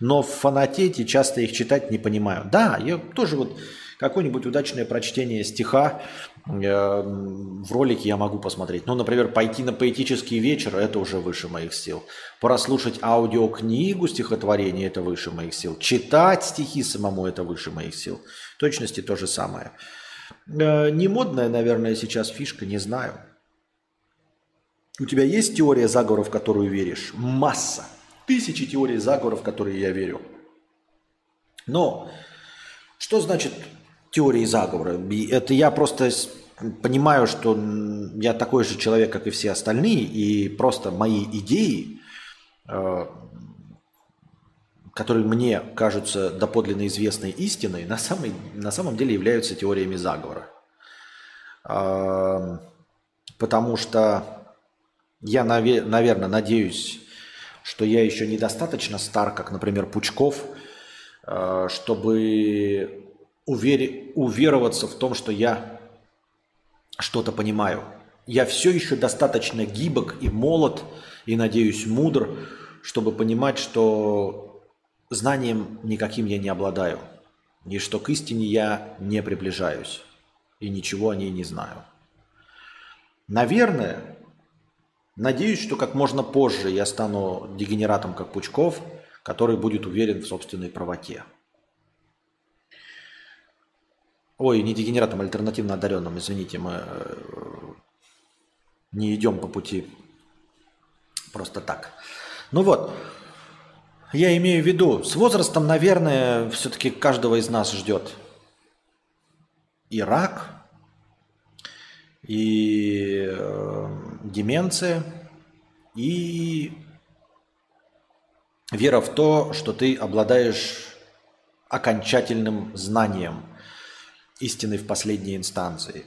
Но в фанатете часто их читать не понимаю. Да, я тоже вот какое-нибудь удачное прочтение стиха э, в ролике я могу посмотреть. Ну, например, пойти на поэтический вечер – это уже выше моих сил. Прослушать аудиокнигу стихотворения – это выше моих сил. Читать стихи самому – это выше моих сил. В точности то же самое. Э, Не модная, наверное, сейчас фишка, не знаю. У тебя есть теория заговора, в которую веришь? Масса. Тысячи теорий заговоров, в которые я верю. Но что значит теории заговора? Это я просто понимаю, что я такой же человек, как и все остальные, и просто мои идеи, э, которые мне кажутся доподлинно известной истиной, на, самой, на самом деле являются теориями заговора. А, Потому что я, наверное, надеюсь, что я еще недостаточно стар, как, например, Пучков, э, чтобы увери- увероваться в том, что я что-то понимаю. Я все еще достаточно гибок и молод, и, надеюсь, мудр, чтобы понимать, что знанием никаким я не обладаю, и что к истине я не приближаюсь, и ничего о ней не знаю. Наверное, надеюсь, что как можно позже я стану дегенератом, как Пучков, который будет уверен в собственной правоте. Ой, не дегенератом, а альтернативно одаренным, извините, мы э, не идем по пути просто так. Ну вот, Я имею в виду, с возрастом, наверное, все-таки каждого из нас ждет и рак, и э, деменция, и вера в то, что ты обладаешь окончательным знанием истины в последней инстанции.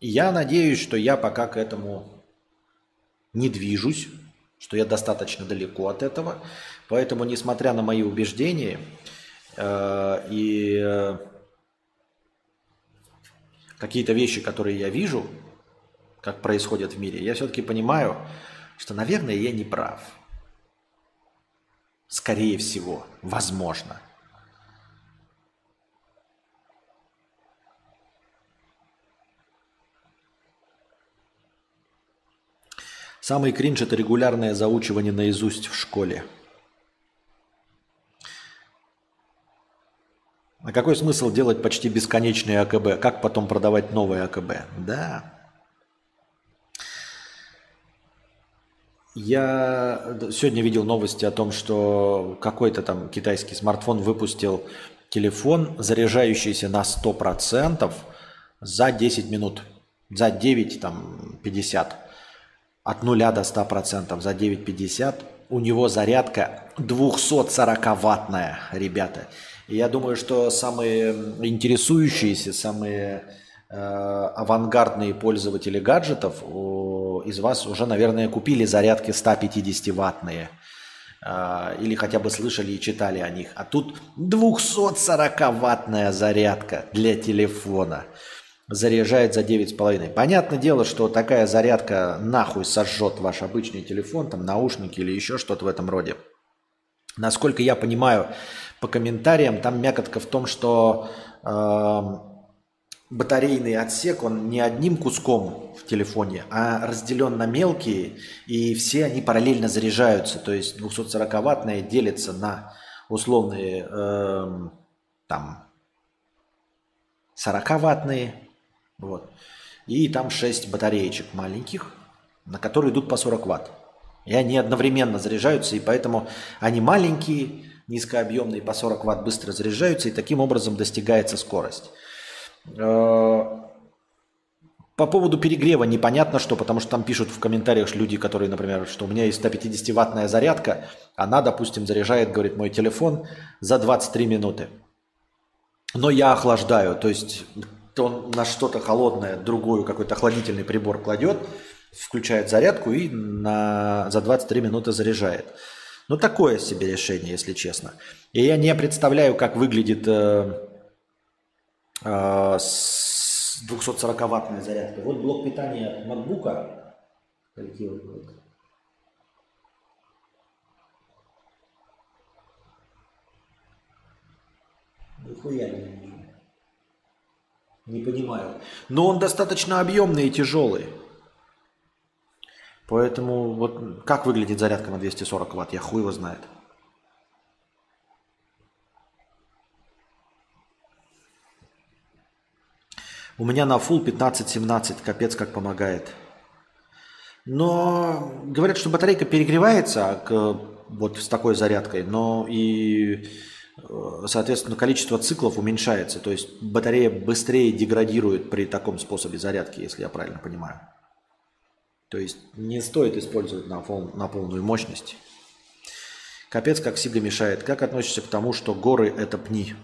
И я надеюсь, что я пока к этому не движусь, что я достаточно далеко от этого. Поэтому, несмотря на мои убеждения э, и э, какие-то вещи, которые я вижу, как происходят в мире, я все-таки понимаю, что, наверное, я не прав. Скорее всего, возможно. Самый кринж – это регулярное заучивание наизусть в школе. А какой смысл делать почти бесконечные АКБ? Как потом продавать новые АКБ? Да. Я сегодня видел новости о том, что какой-то там китайский смартфон выпустил телефон, заряжающийся на 100% за 10 минут. За 9, там, 50 от 0 до 100% за 9,50. У него зарядка 240-ваттная, ребята. Я думаю, что самые интересующиеся, самые э, авангардные пользователи гаджетов о, из вас уже, наверное, купили зарядки 150-ваттные. Э, или хотя бы слышали и читали о них. А тут 240-ваттная зарядка для телефона заряжает за 9,5. Понятное дело, что такая зарядка нахуй сожжет ваш обычный телефон, там наушники или еще что-то в этом роде. Насколько я понимаю по комментариям, там мякотка в том, что э, батарейный отсек, он не одним куском в телефоне, а разделен на мелкие, и все они параллельно заряжаются. То есть 240-ваттные делятся на условные э, там 40-ваттные, вот. И там 6 батареечек маленьких, на которые идут по 40 ватт. И они одновременно заряжаются, и поэтому они маленькие, низкообъемные, по 40 ватт быстро заряжаются, и таким образом достигается скорость. Э, по поводу перегрева непонятно что, потому что там пишут в комментариях люди, которые, например, что у меня есть 150-ваттная зарядка, она, допустим, заряжает, говорит, мой телефон за 23 минуты. Но я охлаждаю, то есть то он на что-то холодное, другую какой-то охладительный прибор кладет, включает зарядку и на, за 23 минуты заряжает. Ну, такое себе решение, если честно. И я не представляю, как выглядит э, э, 240-ваттная зарядка. Вот блок питания MacBook. Какие Нихуя не вижу. Не понимаю. Но он достаточно объемный и тяжелый. Поэтому вот как выглядит зарядка на 240 ватт, я хуй его знает. У меня на full 15-17, капец как помогает. Но говорят, что батарейка перегревается к, вот с такой зарядкой, но и соответственно, количество циклов уменьшается. То есть батарея быстрее деградирует при таком способе зарядки, если я правильно понимаю. То есть не стоит использовать на, пол, на полную мощность. Капец, как Сига мешает. Как относишься к тому, что горы – это пни?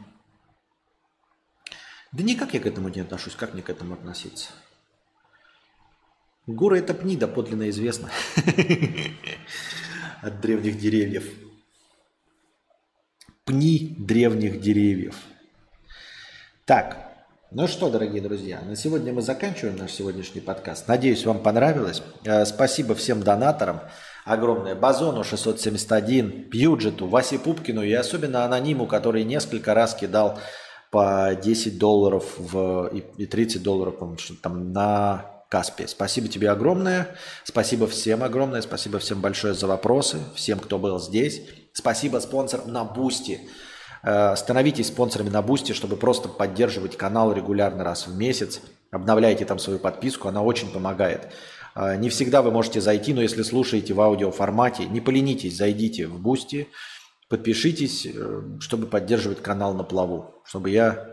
Да никак я к этому не отношусь. Как мне к этому относиться? Горы – это пни, доподлинно известно. [LAUGHS] От древних деревьев пни древних деревьев. Так, ну что, дорогие друзья, на сегодня мы заканчиваем наш сегодняшний подкаст. Надеюсь, вам понравилось. Э, спасибо всем донаторам. Огромное Базону 671, Пьюджету, Васе Пупкину и особенно анониму, который несколько раз кидал по 10 долларов в, и 30 долларов что там на Каспе. Спасибо тебе огромное. Спасибо всем огромное. Спасибо всем большое за вопросы. Всем, кто был здесь. Спасибо спонсорам на Boosty. Э, становитесь спонсорами на Boosty, чтобы просто поддерживать канал регулярно раз в месяц. Обновляйте там свою подписку, она очень помогает. Э, не всегда вы можете зайти, но если слушаете в аудиоформате, не поленитесь, зайдите в Boosty, подпишитесь, э, чтобы поддерживать канал на плаву, чтобы я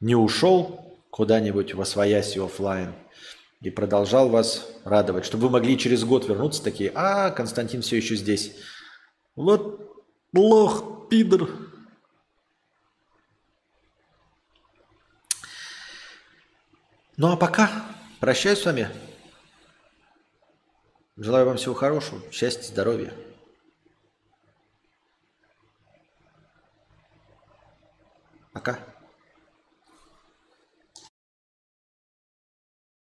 не ушел куда-нибудь во своясь офлайн и продолжал вас радовать, чтобы вы могли через год вернуться такие, а, Константин все еще здесь. Вот лох, пидор. Ну а пока прощаюсь с вами. Желаю вам всего хорошего, счастья, здоровья. Пока.